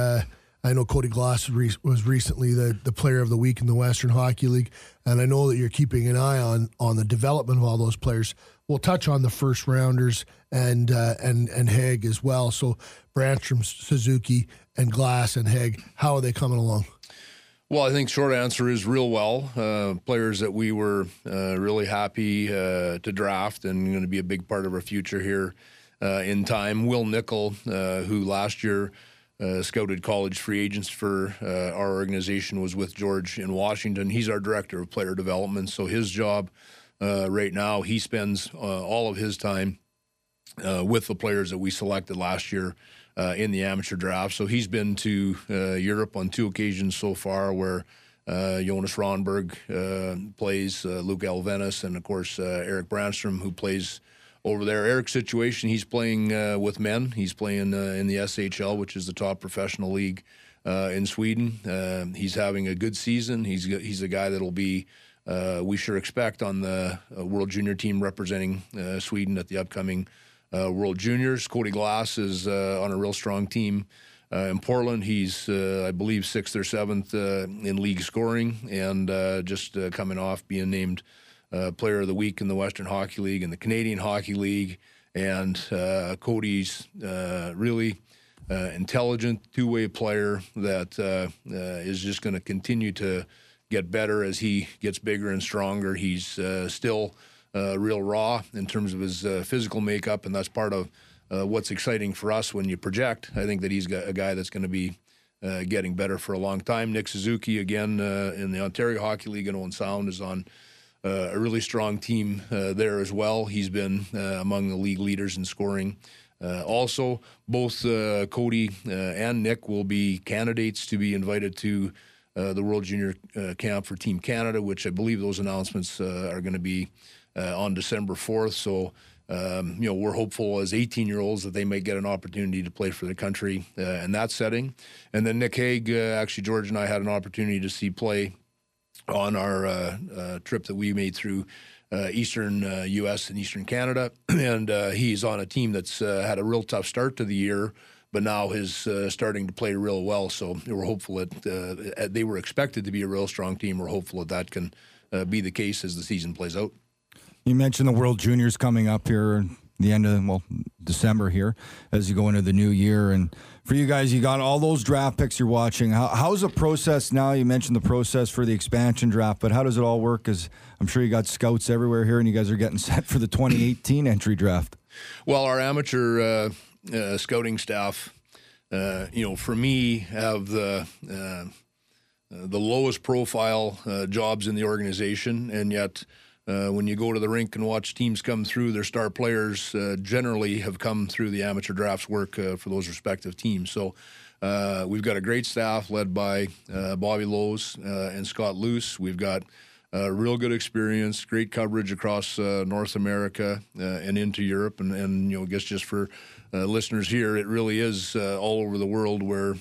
I know Cody Glass was recently the, the player of the week in the Western Hockey League, and I know that you're keeping an eye on on the development of all those players. We'll touch on the first rounders and uh, and and Hague as well. So Brannstrom, Suzuki, and Glass and Hague, how are they coming along? Well, I think short answer is real well. Uh, players that we were uh, really happy uh, to draft and going to be a big part of our future here uh, in time. Wil Nichol, uh, who last year uh, scouted college free agents for uh, our organization was with George in Washington. He's our director of player development. So his job uh, right now, he spends uh, all of his time uh, with the players that we selected last year uh, in the amateur draft. So he's been to Europe on two occasions so far where Jonas Rönnberg plays, Luke Elvenes, and of course Eric Brannstrom, who plays – over there. Eric's situation, he's playing uh, with men. He's playing uh, in the SHL, which is the top professional league uh, in Sweden. He's having a good season. He's he's a guy that'll be. Uh, we sure expect on the uh, World Junior team representing Sweden at the upcoming World Juniors. Cody Glass is on a real strong team in Portland. He's, I believe, sixth or seventh in league scoring, and just coming off being named uh, Player of the Week in the Western Hockey League and the Canadian Hockey League. And uh, Cody's uh, really uh, intelligent, two way player that uh, uh, is just going to continue to get better as he gets bigger and stronger. He's still real raw in terms of his physical makeup, and that's part of what's exciting for us when you project. I think that he's a guy that's going to be uh, getting better for a long time. Nick Suzuki, again, uh, in the Ontario Hockey League in Owen Sound, is on uh, a really strong team uh, there as well. He's been uh, among the league leaders in scoring. Uh, also, both uh, Cody uh, and Nick will be candidates to be invited to Uh, the World Junior uh, Camp for Team Canada, which I believe those announcements uh, are going to be on December 4th. So, um, you know, we're hopeful as 18 year olds that they may get an opportunity to play for the country in that setting. And then Nick Hague, actually, George and I had an opportunity to see play on our uh, uh, trip that we made through uh, eastern U.S. and eastern Canada, and he's on a team that's had a real tough start to the year but now is uh, starting to play real well. So we're hopeful that uh, they were expected to be a real strong team. We're hopeful that that can uh, be the case as the season plays out. You mentioned the World Juniors coming up here the end of well December here as you go into the new year and for you guys you got all those draft picks you're watching how, how's the process now you mentioned the process for the expansion draft but how does it all work because i'm sure you got scouts everywhere here and you guys are getting set for the 2018 entry draft well our amateur uh, uh, scouting staff uh, you know for me have the uh, the lowest profile uh, jobs in the organization and yet uh, when you go to the rink and watch teams come through, their star players uh, generally have come through the amateur drafts work uh, for those respective teams. So uh, we've got a great staff led by uh, Bobby Lowes uh, and Scott Luce. We've got real good experience, great coverage across North America and into Europe, and, and you know, I guess just for listeners here, it really is all over the world where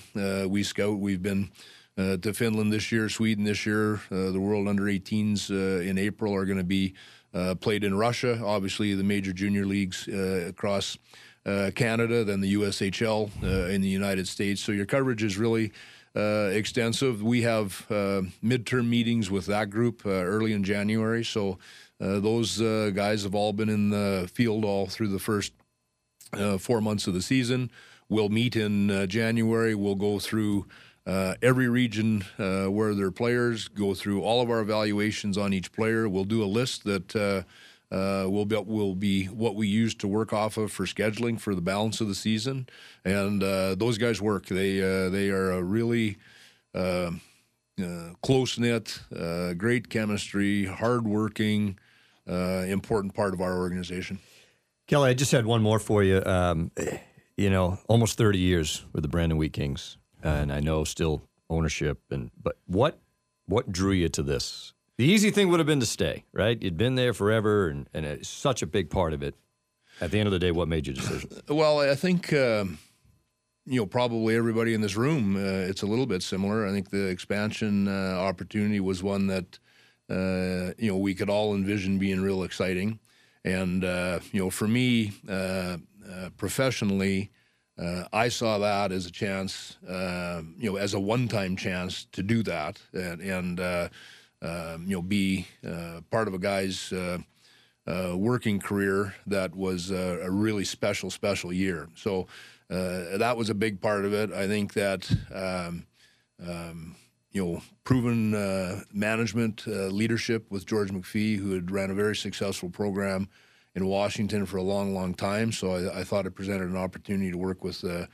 we scout. We've been uh, to Finland this year, Sweden this year. Uh, the World Under 18s uh, in April are going to be uh, played in Russia. Obviously, the major junior leagues uh, across uh, Canada, then the USHL in the United States. So your coverage is really extensive. We have midterm meetings with that group early in January. So those guys have all been in the field all through the first four months of the season we'll meet in uh, January. We'll go through uh, every region uh, where there are players, go through all of our evaluations on each player. We'll do a list that uh, uh, will be will be what we use to work off of for scheduling for the balance of the season. And uh, those guys work. They uh, they are a really uh, close knit, uh, great chemistry, hardworking, uh, important part of our organization. Kelly, I just had one more for you. Um, you know, almost 30 years with the Brandon Wheat Kings, and I know still ownership. And but what what drew you to this? The easy thing would have been to stay, right? You'd been there forever, and, and it's such a big part of it. At the end of the day, what made your decision? Well, I think um, you know probably everybody in this room. Uh, it's a little bit similar. I think the expansion uh, opportunity was one that uh, you know we could all envision being real exciting, and uh, you know for me uh, uh, professionally. I saw that as a chance, you know, as a one-time chance to do that, and, and um, you know, be part of a guy's uh, working career that was uh, a really special, special year. So uh, that was a big part of it. I think that. Um, um, you know, proven uh, management uh, leadership with George McPhee, who had ran a very successful program in Washington for a long, long time. So I, I thought it presented an opportunity to work with a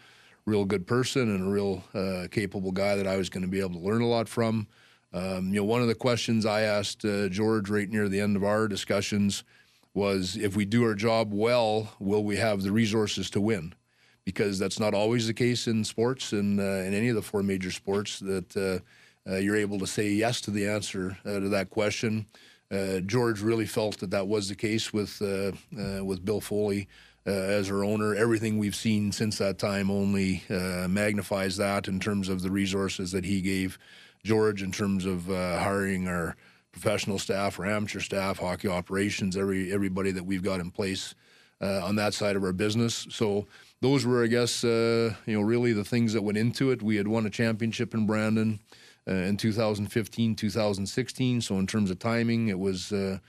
real good person and a real uh, capable guy that I was going to be able to learn a lot from. Um, you know, one of the questions I asked George right near the end of our discussions was if we do our job well, will we have the resources to win? Because that's not always the case in sports and uh, in any of the four major sports that uh, uh, you're able to say yes to the answer uh, to that question. Uh, George really felt that that was the case with uh, with Bill Foley as our owner. Everything we've seen since that time only magnifies that in terms of the resources that he gave George in terms of hiring our professional staff our amateur staff, hockey operations, every everybody that we've got in place uh, on that side of our business. So those were, I guess, uh, you know, really the things that went into it. We had won a championship in Brandon uh, in 2015, 2016. So in terms of timing, it was. Uh,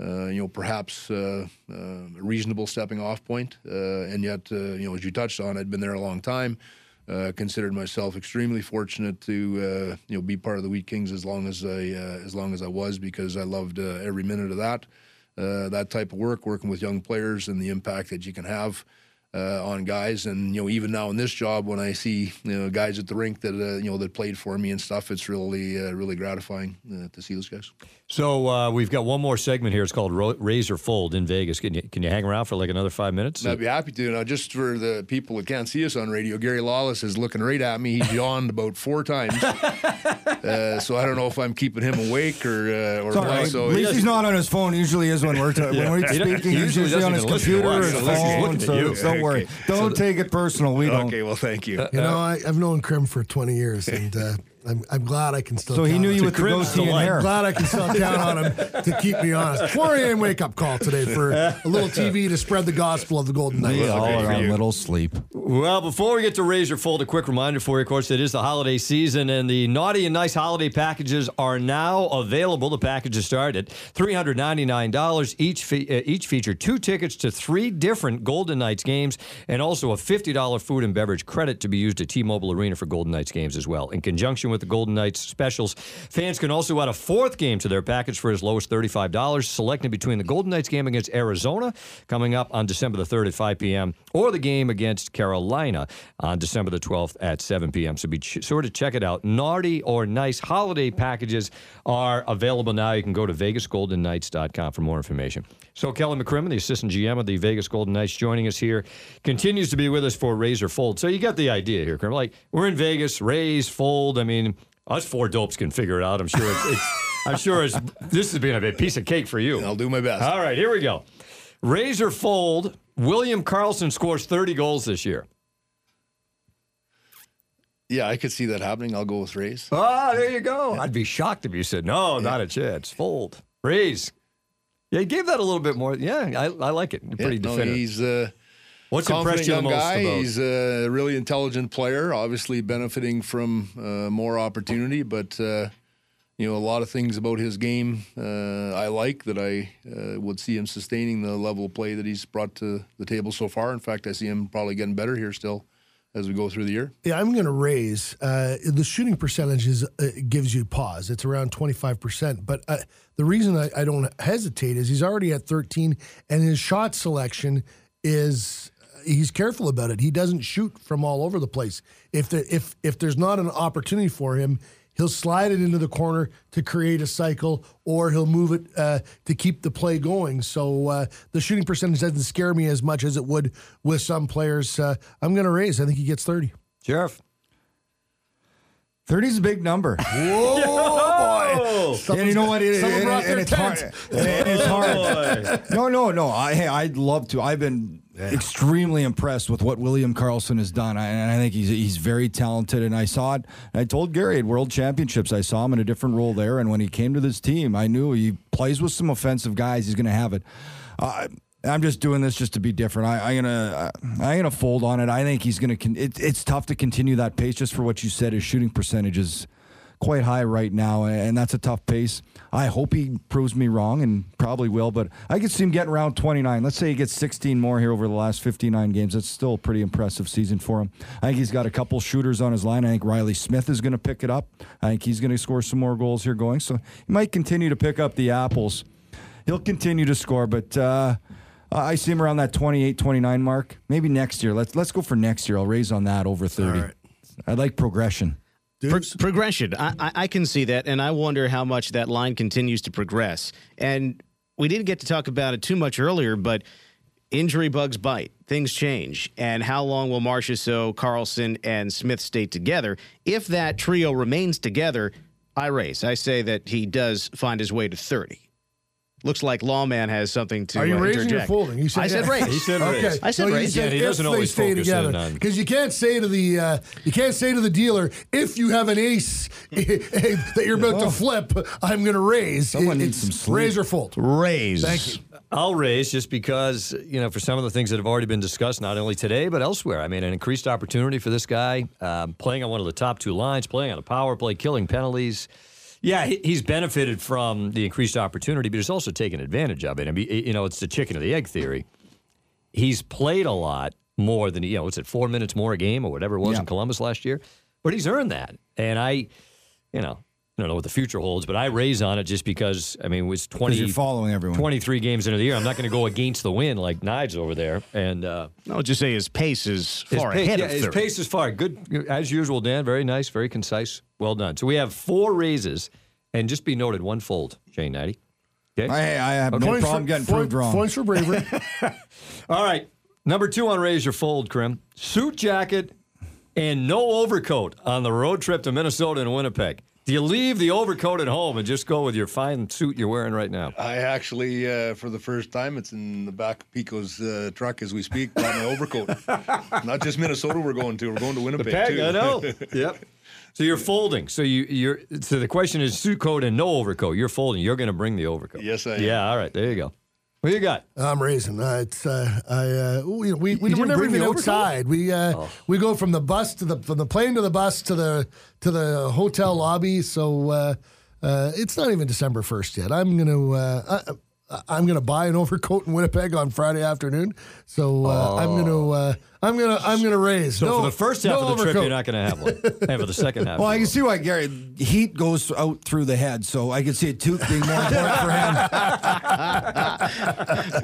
uh, you know, perhaps uh, a reasonable stepping off point. and yet, you know, as you touched on, I'd been there a long time. Uh, considered myself extremely fortunate to uh, you know be part of the Wheat Kings as long as I uh, as long as I was because I loved uh, every minute of that uh, that type of work, working with young players and the impact that you can have uh, on guys. And you know, even now in this job, when I see you know guys at the rink that uh, you know that played for me and stuff, it's really uh, really gratifying uh, to see those guys. So uh, we've got one more segment here. It's called Ro- Razor Fold in Vegas. Can you can you hang around for like another five minutes? I'd be happy to. Now, just for the people that can't see us on radio, Gary Lawless is looking right at me. He's yawned about four times. Uh, so I don't know if I'm keeping him awake or or what. So at least he's not on his phone. Usually is when we're ta- when we're speaking. He's usually on his computer or his phone. So don't worry. Don't take it personal. We don't. Okay, well, thank you. You know, I, I've known Crim for 20 years, and uh, I'm, I'm glad I can still. So he count knew on- you with the Chris goatee and delight. hair. Glad I can still count on him to keep me honest. 4 a.m. wake up call today for a little TV to spread the gospel of the Golden Knights. We all okay are for on little sleep. Well, before we get to Razor Fold, a quick reminder for you, of course, it is the holiday season, and the Naughty and Nice holiday packages are now available. The packages start at $399. Each, fe- uh, each feature two tickets to three different Golden Knights games and also a $50 food and beverage credit to be used at T-Mobile Arena for Golden Knights games as well. In conjunction with the Golden Knights specials, fans can also add a fourth game to their package for as low as $35, selecting between the Golden Knights game against Arizona coming up on December the 3rd at 5 p.m. or the game against Carolina on December the 12th at 7 p.m. So be ch- sure to check it out. Naughty or nice holiday packages are available now. You can go to vegasgoldenknights.com for more information. So Kelly McCrimmon, the assistant GM of the Vegas Golden Knights, joining us here, continues to be with us for Razor Fold. So you got the idea here, Crim. Like we're in Vegas, raise, fold. I mean, us four dopes can figure it out. I'm sure it's. it's I'm sure it's. This has been a piece of cake for you. I'll do my best. All right, here we go. Razor fold. William Karlsson scores 30 goals this year. Yeah, I could see that happening. I'll go with Raise. Ah, there you go. I'd be shocked if you said no, not a chance. Fold. Raise. Yeah, he gave that a little bit more. Yeah, I, I like it. Pretty Yeah, no, he's uh, What's impressed you the young most guy. about? He's a really intelligent player. Obviously benefiting from uh, more opportunity, but uh, you know a lot of things about his game uh, I like that I uh, would see him sustaining the level of play that he's brought to the table so far. In fact, I see him probably getting better here still as we go through the year. Yeah, I'm going to raise uh, the shooting percentage is, uh, gives you pause. It's around 25%. But uh, the reason I, I don't hesitate is he's already at 13, and his shot selection is he's careful about it. He doesn't shoot from all over the place. If the, if if there's not an opportunity for him, he'll slide it into the corner to create a cycle, or he'll move it uh, to keep the play going. So uh, the shooting percentage doesn't scare me as much as it would with some players. Uh, I'm going to raise. I think he gets 30. Sheriff. 30 is a big number. Oh, and you know what? It, someone and- brought and their it's hard. And it's hard. No, no, no. I, hey, I'd love to. I've been extremely impressed with what William Karlsson has done. I, and I think he's he's very talented. And I saw it. I told Gary at World Championships, I saw him in a different role there. And when he came to this team, I knew he plays with some offensive guys. He's going to have it. Uh, I'm just doing this just to be different. I, I'm gonna I'm gonna fold on it. I think he's gonna. Con- it, it's tough to continue that pace just for what you said. His shooting percentages. Quite high right now, and that's a tough pace. I hope he proves me wrong, and probably will. But I could see him getting around 29. Let's say he gets 16 more here over the last 59 games. That's still a pretty impressive season for him. I think he's got a couple shooters on his line. I think Riley Smith is going to pick it up. I think he's going to score some more goals here going. So he might continue to pick up the apples. He'll continue to score, but. Uh, I see him around that 28, 29 mark. Maybe next year. Let's let's go for next year. I'll raise on that over 30. right. I like progression. Pro- progression. I, I, I can see that, and I wonder how much that line continues to progress. And we didn't get to talk about it too much earlier, but injury bugs bite. Things change. And how long will Marcia So, Karlsson, and Smith stay together? If that trio remains together, I raise. I say that he does find his way to 30. Looks like Lawman has something to Are you uh, raising or interject. folding? You I said yeah. raise. He said raise. Okay. I said so you raise. said Yeah, he doesn't always stay focus together on- because you can't say to the uh, you can't say to the dealer if you have an ace that you're about to flip, I'm going to raise. Someone It- needs it's some sleep. raise or fold. Raise. Thank you. I'll raise just because, you know, for some of the things that have already been discussed, not only today, but elsewhere. I mean, an increased opportunity for this guy, um, playing on one of the top two lines, playing on a power play, killing penalties. Yeah, he's benefited from the increased opportunity, but he's also taken advantage of it. I mean, you know, it's the chicken or the egg theory. He's played a lot more than, you know, what's it, four minutes more a game or whatever it was Yeah. in Columbus last year? But he's earned that. And I, you know, I don't know what the future holds, but I raise on it just because, I mean, it was 20, you're following everyone. 23 games into the year. I'm not going to go against the wind like Knives over there. And uh, I'll just say his pace is his, far pace, ahead yeah, of his 30. pace is far. Good, as usual, Dan. Very nice, very concise. Well done. So we have four raises, and just be noted, one fold, Shane Hnidy. Okay. I, I have no Points problem for- getting point- proved wrong. Points for bravery. All right. Number two on raise your fold, Crim. Suit jacket and no overcoat on the road trip to Minnesota and Winnipeg. Do you leave the overcoat at home and just go with your fine suit you're wearing right now? I actually, uh, for the first time, it's in the back of Pico's uh, truck as we speak. Brought my overcoat. Not just Minnesota, we're going to. We're going to Winnipeg Peg, too. I know. yep. So you're folding. So you you're so the question is suit coat and no overcoat. You're folding. You're going to bring the overcoat. Yes, I am. Yeah. All right. There you go. What you got? I'm raising. Uh, it's uh, I uh, we we, we didn't bring outside. We uh, we go from the bus to the from the plane to the bus to the to the hotel lobby. So uh, uh, it's not even December first yet. I'm gonna uh, I, I'm gonna buy an overcoat in Winnipeg on Friday afternoon. So uh, I'm gonna uh, I'm gonna I'm gonna raise. So no, for the first half no of the trip, you're not going to have one. and for the second half, Well, I can will. see why Gary heat goes out through the head, so I can see a tooth being more important for him.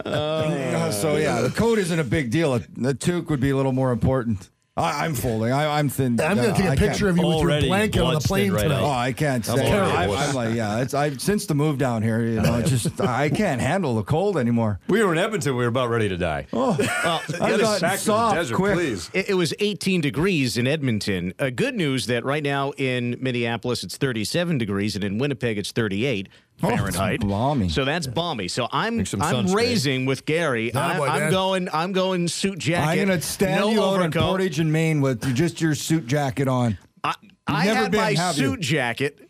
Uh, so yeah, the coat isn't a big deal. The toque would be a little more important. I, I'm folding. I, I'm thin. I'm gonna uh, take a I picture of you with your blanket on the plane right tonight. Oh, I can't I'm say. I, wuss. I'm like, yeah. It's I've since the move down here. You know, it's just I can't handle the cold anymore. we were in Edmonton. We were about ready to die. Oh, I got back to the soft desert, quick. please. It, it was 18 degrees in Edmonton. Uh, good news that right now in Minneapolis it's 37 degrees, and in Winnipeg it's 38 Oh, Fahrenheit. balmy. So that's balmy. So I'm I'm raising with Gary. Nah, I'm, boy, I'm man. going. I'm going suit jacket. I'm gonna stand no you out on overcoat. Portage and Main with just your suit jacket on. I, I had been, my have you? suit jacket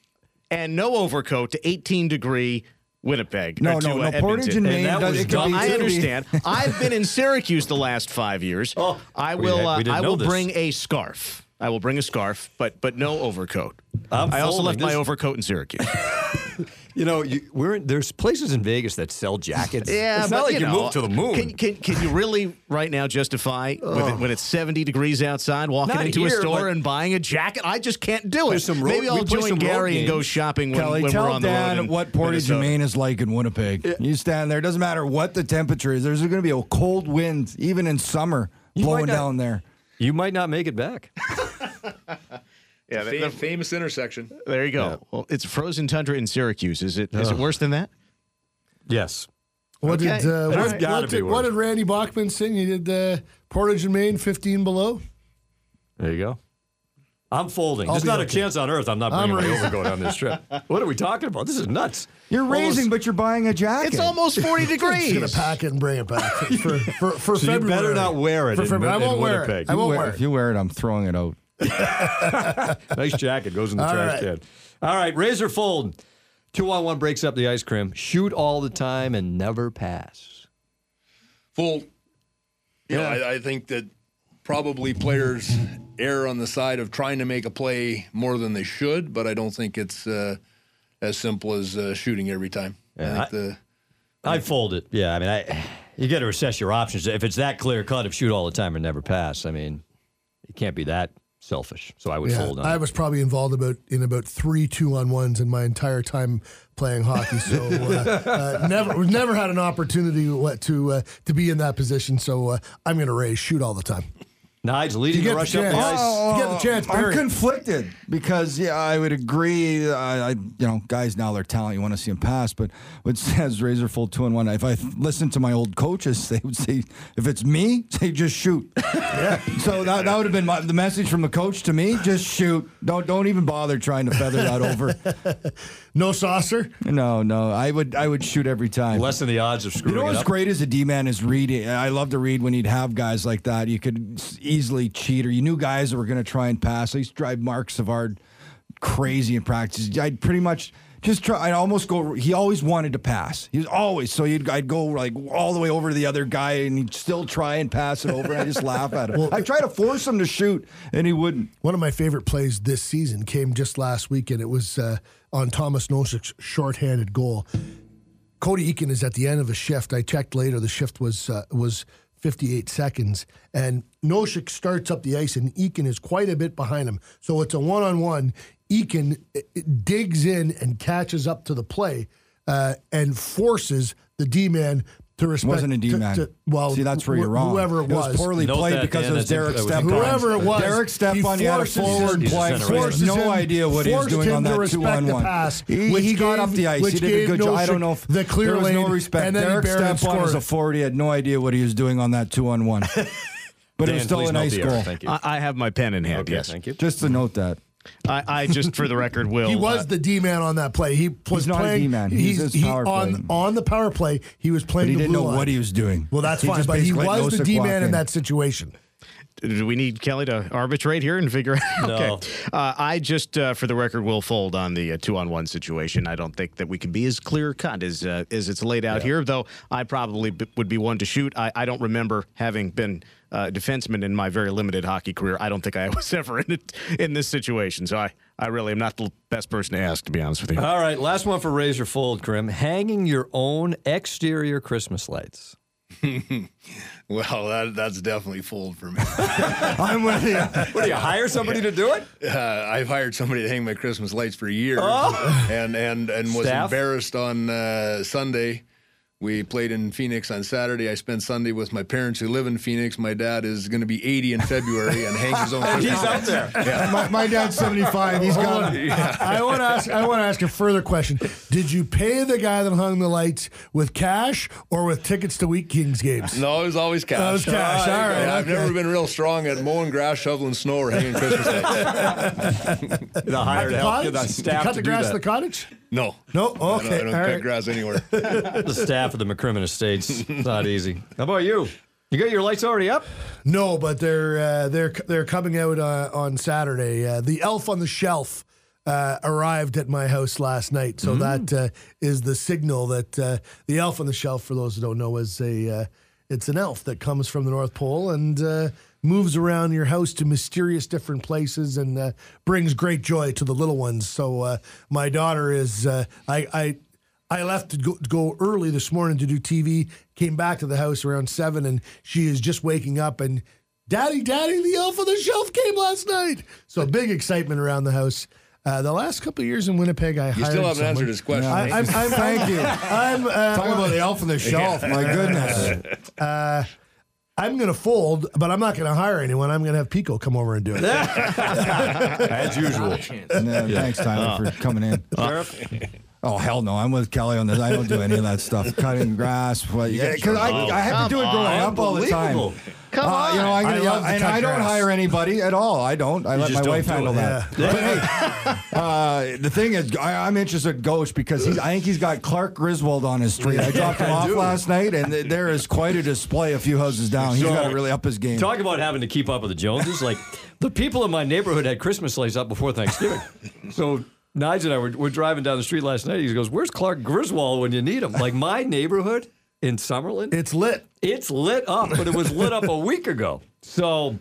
and no overcoat to 18 degree Winnipeg. No, or to, no, uh, no. Portage Edmonton. and And Main. that does- was dumb. be- I it be- understand. I've been in Syracuse the last five years. Oh, I we will. had- we uh, I will this. bring a scarf. I will bring a scarf, but but no overcoat. I'm I also folding. left my overcoat in Syracuse. You know, you, we're in, there's places in Vegas that sell jackets. Yeah, it's but not like you, you, know, moved to the moon. Can, can, can you really right now justify with it, when it's 70 degrees outside walking Not into here, a store and buying a jacket? I just can't do it. Some road- Maybe I'll play join some Gary and go shopping when, Kelly, when tell we're on the Dan road. in what Portage and Main is like in Winnipeg. You stand there. Doesn't matter what the temperature is. There's going to be a cold wind, even in summer, blowing not- down there. You might not make it back. Yeah, the- Fam- the- famous intersection. there you go. Well, it's frozen tundra in Syracuse. Is it is it worse than that? yes. What Okay. did uh, what, what did, what did Randy Bachman sing? He did uh, Portage and Main, fifteen below. There you go. I'm folding. I'll There's be not a chance on earth I'm not I'm bringing my raising. overcoat on this trip. What are we talking about? This is nuts. You're raising, but you're buying a jacket. It's almost 40 He's gonna degrees. pack it and bring it back for for, for So you better not wear it For in- February. I won't wear Winnipeg. it. I won't Wear- wear If you wear it, I'm throwing it out. nice jacket goes in the All trash right. can. All right, razor fold. Two on one breaks up the ice cream. Shoot all the time and never pass. Full. You know, Yeah. I, I think that probably players err on the side of trying to make a play more than they should, but I don't think it's uh, as simple as uh, shooting every time. Yeah, I think the I fold it. Yeah, I mean, I, you got to assess your options. If it's that clear cut of shoot all the time and never pass, I mean, it can't be that selfish. So I would Yeah, fold on. I it. was probably involved about in about three two on ones in my entire time playing hockey. So uh, uh, never we've never had an opportunity what, to uh, to be in that position. So uh, I'm going to raise shoot all the time. Nige leading You the get rush the up the chance. ice. Oh, oh, oh, You get the chance, I'm conflicted because yeah, I would agree. I, I you know, guys now they're talent. You want to see them pass, but what says razor full two and one. If I th- listen to my old coaches, they would say, if it's me, say just shoot. yeah. So that, that would have been my, the message from the coach to me: just shoot. Don't don't even bother trying to feather that over. No saucer. No, no. I would I would shoot every time. Lessen the odds of screwing. You screwing know it what's up. great as a D man is reading. I love to read when you'd have guys like that. You could s- easily cheat, or you knew guys that were going to try and pass. I used to drive Marc Savard crazy in practice. I'd pretty much just try. I'd almost go. He always wanted to pass. He was always so. You'd, I'd go like all the way over to the other guy, and he'd still try and pass it over. And I just laugh at him. I try to force him to shoot, and he wouldn't. One of my favorite plays this season came just last weekend. It was uh, on Thomas Nosek's shorthanded goal. Cody Eakin is at the end of a shift. I checked later; the shift was uh, was 58 seconds, and Nosek starts up the ice, and Eakin is quite a bit behind him. So it's a one-on-one. Eakin uh, digs in and catches up to the play, uh, and forces the D man to respect. wasn't a D to- man. to- Well, see, that's where wh- you're wrong. Whoever it was, poorly Note played because Dan, it was Derek Stepan. Whoever it was, Derek he Stepan, he had a forward He's a play. center Forced right. no him- idea what he was doing on that two on one. pass, He, which he got gave- up the ice. He did a gave good job. I don't know if Nosek the clear there was no respect. and then he Derek barely Stepan as scored. a forward, he had no idea what he was doing on that two on one. But it was still please a nice goal. Thank you. I, I have my pen in hand. okay, yes, thank you. Just to mm-hmm. note that. I, I just for the record will. He was uh, the D man on that play. He was not playing. D-man. He's just he, power on play. on the power play. He was But playing. he the didn't blue know line. what he was doing. Well, that's He fine, but he was the D man in in. that situation. Do we need Kelly to arbitrate here and figure out? No. Okay. Uh, I just, uh, for the record, will fold on the uh, two on one situation. I don't think that we can be as clear cut as uh, as it's laid out here, though I probably b- would be one to shoot. I, I don't remember having been uh, defenseman in my very limited hockey career. I don't think I was ever in it, in this situation. So I, I really am not the best person to ask, to be honest with you. All right, last one for Razor Fold, Crim. Hanging your own exterior Christmas lights. well, that, that's definitely fold for me. I'm with you. What do you hire somebody to do it? Uh, I've hired somebody to hang my Christmas lights for years, and and and was Staff? embarrassed on uh, Sunday. We played in Phoenix on Saturday. I spent Sunday with my parents who live in Phoenix. My dad is going to be 80 in February and hangs his own Christmas He's lights. up there. my, my dad's 75. He's got I want to ask. I want to ask a further question. Did you pay the guy that hung the lights with cash or with tickets to Wheat Kings games? No, it was always cash. It was cash. All right, Yeah, I've okay. never been real strong at mowing grass, shoveling snow, or hanging Christmas lights. The hired The help, cottage? the You staff cut to the do grass that. in the cottage? No. No. I don't, Okay. I don't all cut right. grass anywhere. the staff of the McCrimmon Estates. It's not easy. How about you? You got your lights already up? No, but they're uh, they're they're coming out uh, on Saturday. Uh, the Elf on the Shelf uh, arrived at my house last night, so that uh, is the signal that uh, the Elf on the Shelf, for those who don't know, is a uh, it's an elf that comes from the North Pole and uh, moves around your house to mysterious different places and uh, brings great joy to the little ones. So uh, my daughter is uh, I I. I left to go, to go early this morning to do TV. Came back to the house around seven, and she is just waking up. And Daddy, Daddy, the elf on the shelf came last night. So big excitement around the house. Uh, the last couple of years in Winnipeg, I You hired still haven't someone- answered his question. I, Nate. I'm, I'm, Thank you. I'm, uh, Talking about the elf on the shelf. My goodness. I'm going to fold, but I'm not going to hire anyone. I'm going to have Pico come over and do it. As usual. No, Thanks, Tyler, for uh. coming in. Sheriff? Oh hell no! I'm with Kelly on this. I don't do any of that stuff. Cutting grass, what? Yeah, because I, I had to do it growing up all the time. Unbelievable. Come Uh, you know, on. I'm I gonna, to and cut I don't grass. hire anybody at all. I don't. I let my wife handle it. that. But hey, uh, the thing is, I, I'm interested in Ghost because he's, I think he's got Clark Griswold on his street. I dropped him I off do. last night, and th- there is quite a display a few houses down. He's So- got to really up his game. Talk about having to keep up with the Joneses. Like the people in my neighborhood had Christmas lights up before Thanksgiving. So Nige and I were, were driving down the street last night. He goes, "Where's Clark Griswold when you need him?" Like my neighborhood in Summerlin, It's lit. it's lit up, but it was lit up a week ago. So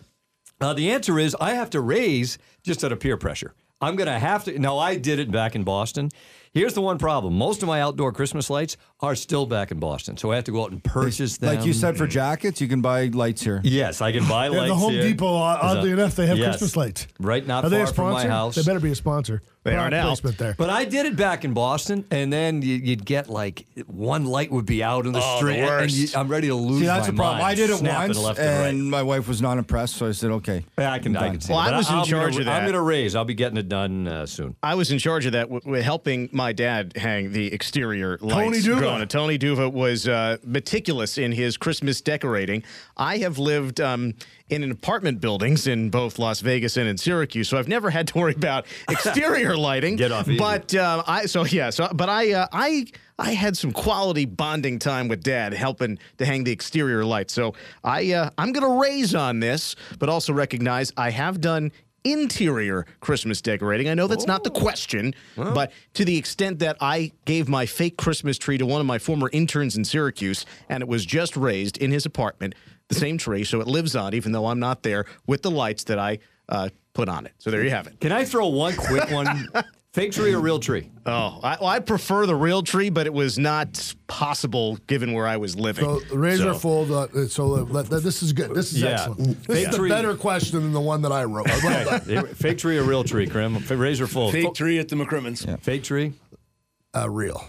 uh, the answer is I have to raise just out of peer pressure. I'm going to have to. Now, I did it back in Boston. Here's the one problem most of my outdoor Christmas lights are still back in Boston. So I have to go out and purchase them. Like you said, for jackets, you can buy lights here. Yes, I can buy lights. Yeah, lights. the Home here. Depot, uh, oddly Is that- enough, they have Yes. Christmas lights. Right not Are they a far from my sponsor? house. They better be a sponsor. They are Product now. Placement there. But I did it back in Boston, and then you- you'd get like one light would be out in the Oh, the street, and worst. you, I'm ready to lose. See, that's my the problem. mind, I did it snapping once, left and, and my wife was not impressed, so I said, okay. right. I can, I can see. Well, it. I was in I'm charge gonna, of that. I'm going to raise. I'll be getting it done uh, soon. I was in charge of that, w- with helping my dad hang the exterior lights. D'Uva. growing up. Tony D'Uva was uh, meticulous in his Christmas decorating. I have lived um, in an apartment buildings in both Las Vegas and in Syracuse, so I've never had to worry about exterior lighting. Get off easy. But uh, I so yeah, so but I uh, I I had some quality bonding time with Dad, helping to hang the exterior lights. So I uh, I'm gonna raise on this, but also recognize I have done interior Christmas decorating. I know that's not the question, but to the extent that I gave my fake Christmas tree to one of my former interns in Syracuse, and it was just raised in his apartment, the same tree, so it lives on, even though I'm not there, with the lights that I uh, put on it. So there you have it. Can I throw one quick one? Fake tree or real tree? Oh, I, well, I prefer the real tree, but it was not possible given where I was living. So razor So- fold. Uh, so uh, let- this is good. This is Yeah. excellent. This Fake is a better question than the one that I wrote. I. Fake tree or real tree, Crim? F- Razor full. Fake tree at the McCrimmons. Fake tree? Uh, real.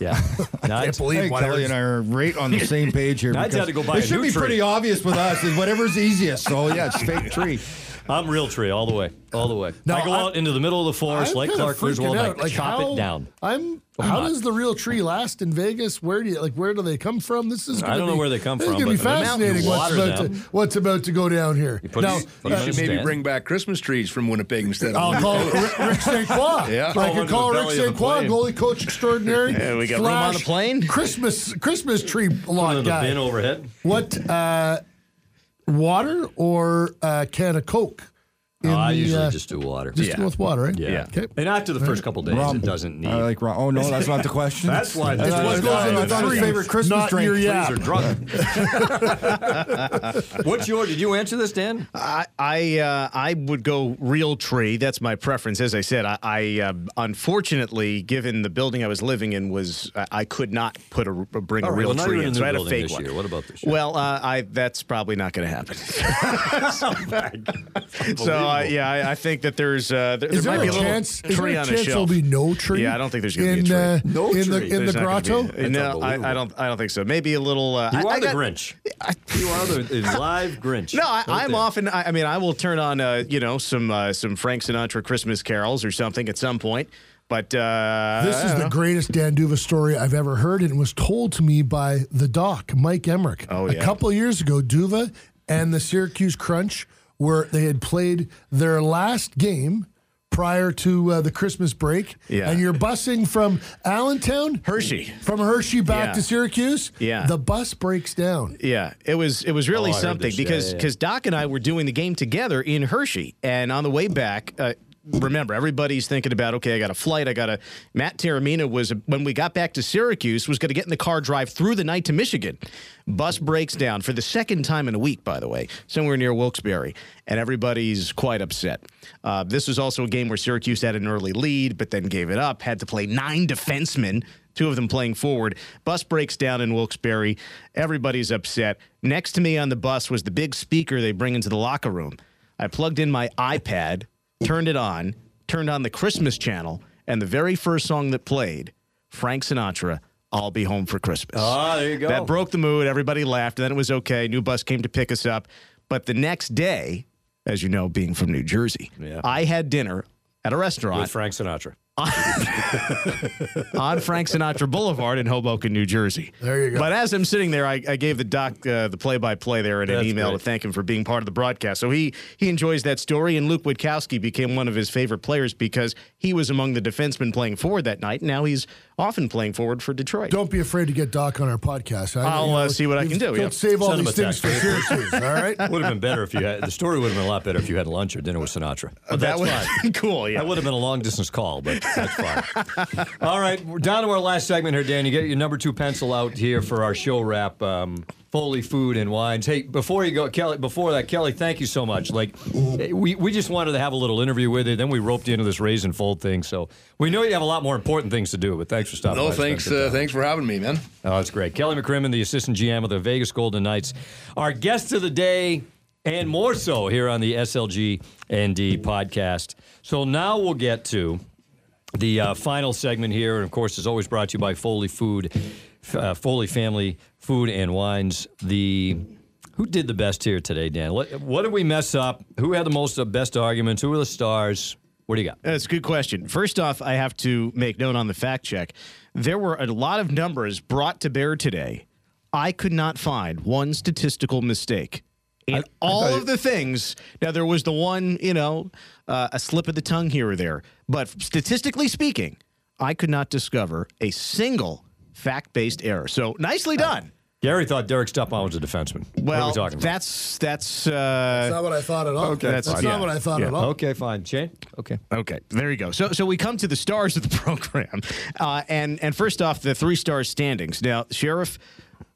Yeah. Now, Can't believe Hey. Kelly and I are right on the same page here. I'd because have to go buy It a should new be tree. pretty obvious with us. is Whatever's easiest. So yeah, it's fake tree. I'm real tree all the way. All the way. No, I go I'm- out into the middle of the forest I'm like kinda Clark freaking Griswold and. I Like, chop how- it down. I'm. How not. does the real tree last in Vegas? Where do you like? Where do they come from? This is. I Gonna don't know be- where they come this from, Is gonna be but the fascinating. What's about to. What's about to go down here? put now, it- put You uh, should maybe stand. bring back Christmas trees from Winnipeg instead of. I'll call Rick, Rick St. Croix. Yeah. I can call Rick belly St. the Croix, goalie coach extraordinary. Yeah, we got room on the plane? Christmas Christmas tree lot guy. bin overhead. What uh, water or a can of Coke? In Oh, I the, usually uh, just do water. just go with water, right? yeah. Okay. And after the first couple days, Rum. it doesn't need. I like rum. Oh no, that's not the question. That's why. I That's thought- what goes in I the his favorite Christmas Not drink. your Trees yap. are drunk. What's your? Did you answer this, Dan? I I, uh, I would go real tree. That's my preference. As I said, I, I uh, unfortunately, given the building I was living in, was I, I could not put a bring All a right, real well, tree in in, a so new I had a building fake this one. year. What about this year? Well, uh, I that's probably not going to happen. so uh, yeah, I, I think that there's uh, there, Is there there, might be a a little chance? Is tree there a on chance a there'll be no tree? Yeah, I don't think there's gonna be a in, tree. Uh, No in tree. the in There's the grotto. be- no, I. I don't. I don't think so. Maybe a little. Uh, You I, are I the got- Grinch. you are the, the live Grinch. No, I, Right I'm there. often. I, I mean, I will turn on, uh, you know, some uh, some Frank Sinatra Christmas carols or something at some point. But uh, This is the know. greatest Dan D'Uva story I've ever heard, and it was told to me by the doc, Mike Emmerich. Oh, A couple of years ago, D'Uva and the Syracuse Crunch were they had played their last game prior to uh, the Christmas break. Yeah. And you're busing from Allentown, Hershey. from Hershey back Yeah. to Syracuse. Yeah. The bus breaks down. Yeah, it was it was really Oh, something this. Yeah, because yeah, yeah. because Doc and I were doing the game together in Hershey, and on the way back, uh, remember, everybody's thinking about, okay, I got a flight. I got a. Matt Taormina was, when we got back to Syracuse, was going to get in the car, drive through the night to Michigan. Bus breaks down for the second time in a week, by the way, somewhere near Wilkes-Barre, and everybody's quite upset. Uh, this was also a game where Syracuse had an early lead, but then gave it up, had to play nine defensemen two of them playing forward. Bus breaks down in Wilkes-Barre. Everybody's upset. Next to me on the bus was the big speaker they bring into the locker room. I plugged in my iPad, turned it on, turned on the Christmas channel, and the very first song that played, Frank Sinatra, I'll Be Home for Christmas. Ah, there you go. That broke the mood. Everybody laughed, and then it was okay. New bus came to pick us up. But the next day, as you know, being from New Jersey, Yeah. I had dinner at a restaurant With Frank Sinatra. on Frank Sinatra Boulevard in Hoboken, New Jersey. There you go. But as I'm sitting there, I, I gave the doc uh, the play-by-play there in an That's email great. to thank him for being part of the broadcast. So he he enjoys that story, and Luke Witkowski became one of his favorite players because he was among the defensemen playing forward that night. Now he's often playing forward for Detroit. Don't be afraid to get Doc on our podcast. I, I'll, uh, see what I can do, Don't yeah. save all Send him these things for text. Syracuse. All right. Would have been better if you had the story would have been a lot better if you had lunch or dinner with Sinatra. But that that's would fine. cool. Yeah. That would have been a long distance call, but that's fine. All right, we're down to our last segment here, Dan. You get your number two pencil out here for our show wrap. Um, Foley Food and Wines. Hey, before you go, Kelly. Before that, Kelly, thank you so much. Like, we, we just wanted to have a little interview with you. Then we roped you into this raise and fold thing. So we know you have a lot more important things to do. But thanks for stopping. No, by thanks. Uh, thanks for having me, man. Oh, that's great. Kelly McCrimmon, the assistant GM of the Vegas Golden Knights, our guest of the day, and more so here on the SLG ND podcast. So now we'll get to the uh, final segment here, and of course, is always brought to you by Foley Food, uh, Foley Family Food and Wines. The who did the best here today, Dan? What, what did we mess up? Who had the most uh, best arguments? Who were the stars? What do you got? That's a good question. First off, I have to make note on the fact check. There were a lot of numbers brought to bear today. I could not find one statistical mistake. In all of the things, now there was the one, you know, uh, a slip of the tongue here or there, but statistically speaking, I could not discover a single fact based error. So nicely done. Gary thought Derek Stepan was a defenseman. what are Well, we talking about? that's that's uh, That's not what I thought at all. Okay, that's, that's not fine. what I thought Yeah. at all. Okay, fine. Shane? Okay. Okay, there you go. So, so we come to the stars of the program, uh, and and first off, the three star standings. Now, Sheriff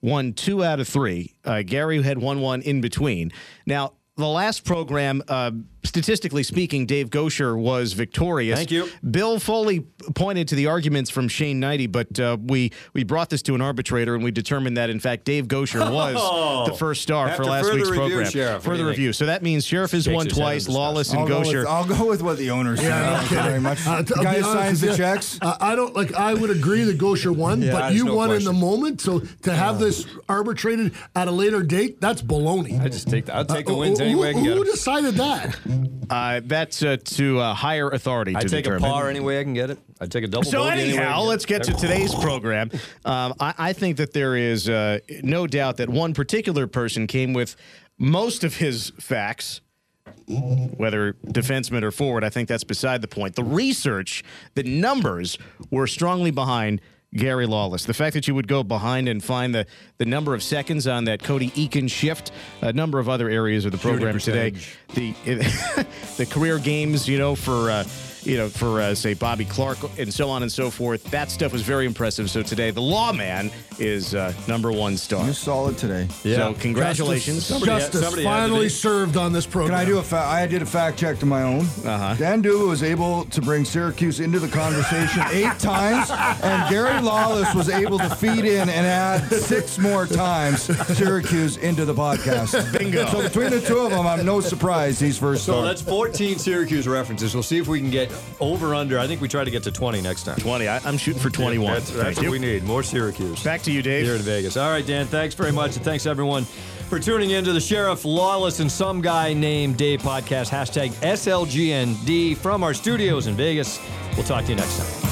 won two out of three. Uh, Gary had won one in between. Now, the last program, uh, statistically speaking, Dave Goucher was victorious. Thank you. Bill Foley pointed to the arguments from Shane Hnidy, but uh, we we brought this to an arbitrator, and we determined that in fact Dave Goucher was Oh. the first star for last week's review, program. Sheriff, what do further you think? review. So that means Sheriff has Shakes won his head in twice. Lawless and I'll go, with, Goucher. I'll go with what the owner said. Yeah, Thank you okay. very much. Uh, the I'll guy be who honest signs the with you, checks. uh, I don't like. I would agree that Goucher won, Yeah, but you no won in the moment. So to have this arbitrated at a later date, that's baloney. I just take the, I'll take the Uh, wins who- any way I can who, get who 'em. decided that? Uh, that's uh, to uh, higher authority I to take a determine. par any way I can get it. I take a double So bogey any way I anyhow, can let's get to today's program. Um, I, I think that there is uh, no doubt that one particular person came with most of his facts, whether defenseman or forward. I think that's beside the point. The research, the numbers were strongly behind. Gary Lawless. The fact that you would go behind and find the, the number of seconds on that Cody Eakin shift, a number of other areas of the program today. The the career games, you know, for uh, you know, for uh, say Bobby Clarke and so on and so forth. That stuff was very impressive. So today, the lawman is uh, number one star. You're solid today. So congratulations. Somebody Justice had to finally be- served on this program. Can. I do a fa- I did a fact check to my own. Uh-huh. Dan D'Uva was able to bring Syracuse into the conversation eight times, and Gary Lawless was able to feed in and add six more times Syracuse into the podcast. Bingo. So between the two of them, I'm no surprise he's first So star. that's 14 Syracuse references. We'll see if we can get over under. I think we try to get to 20 next time. 20. I, I'm shooting for 21. That's, that's what you. we need. More Syracuse. Back to you, Dave. here in Vegas. All right, Dan. Thanks very much, and thanks everyone for tuning in to the Sheriff Lawless and Some Guy Named Dave podcast. Hashtag SLGND from our studios in Vegas. We'll talk to you next time.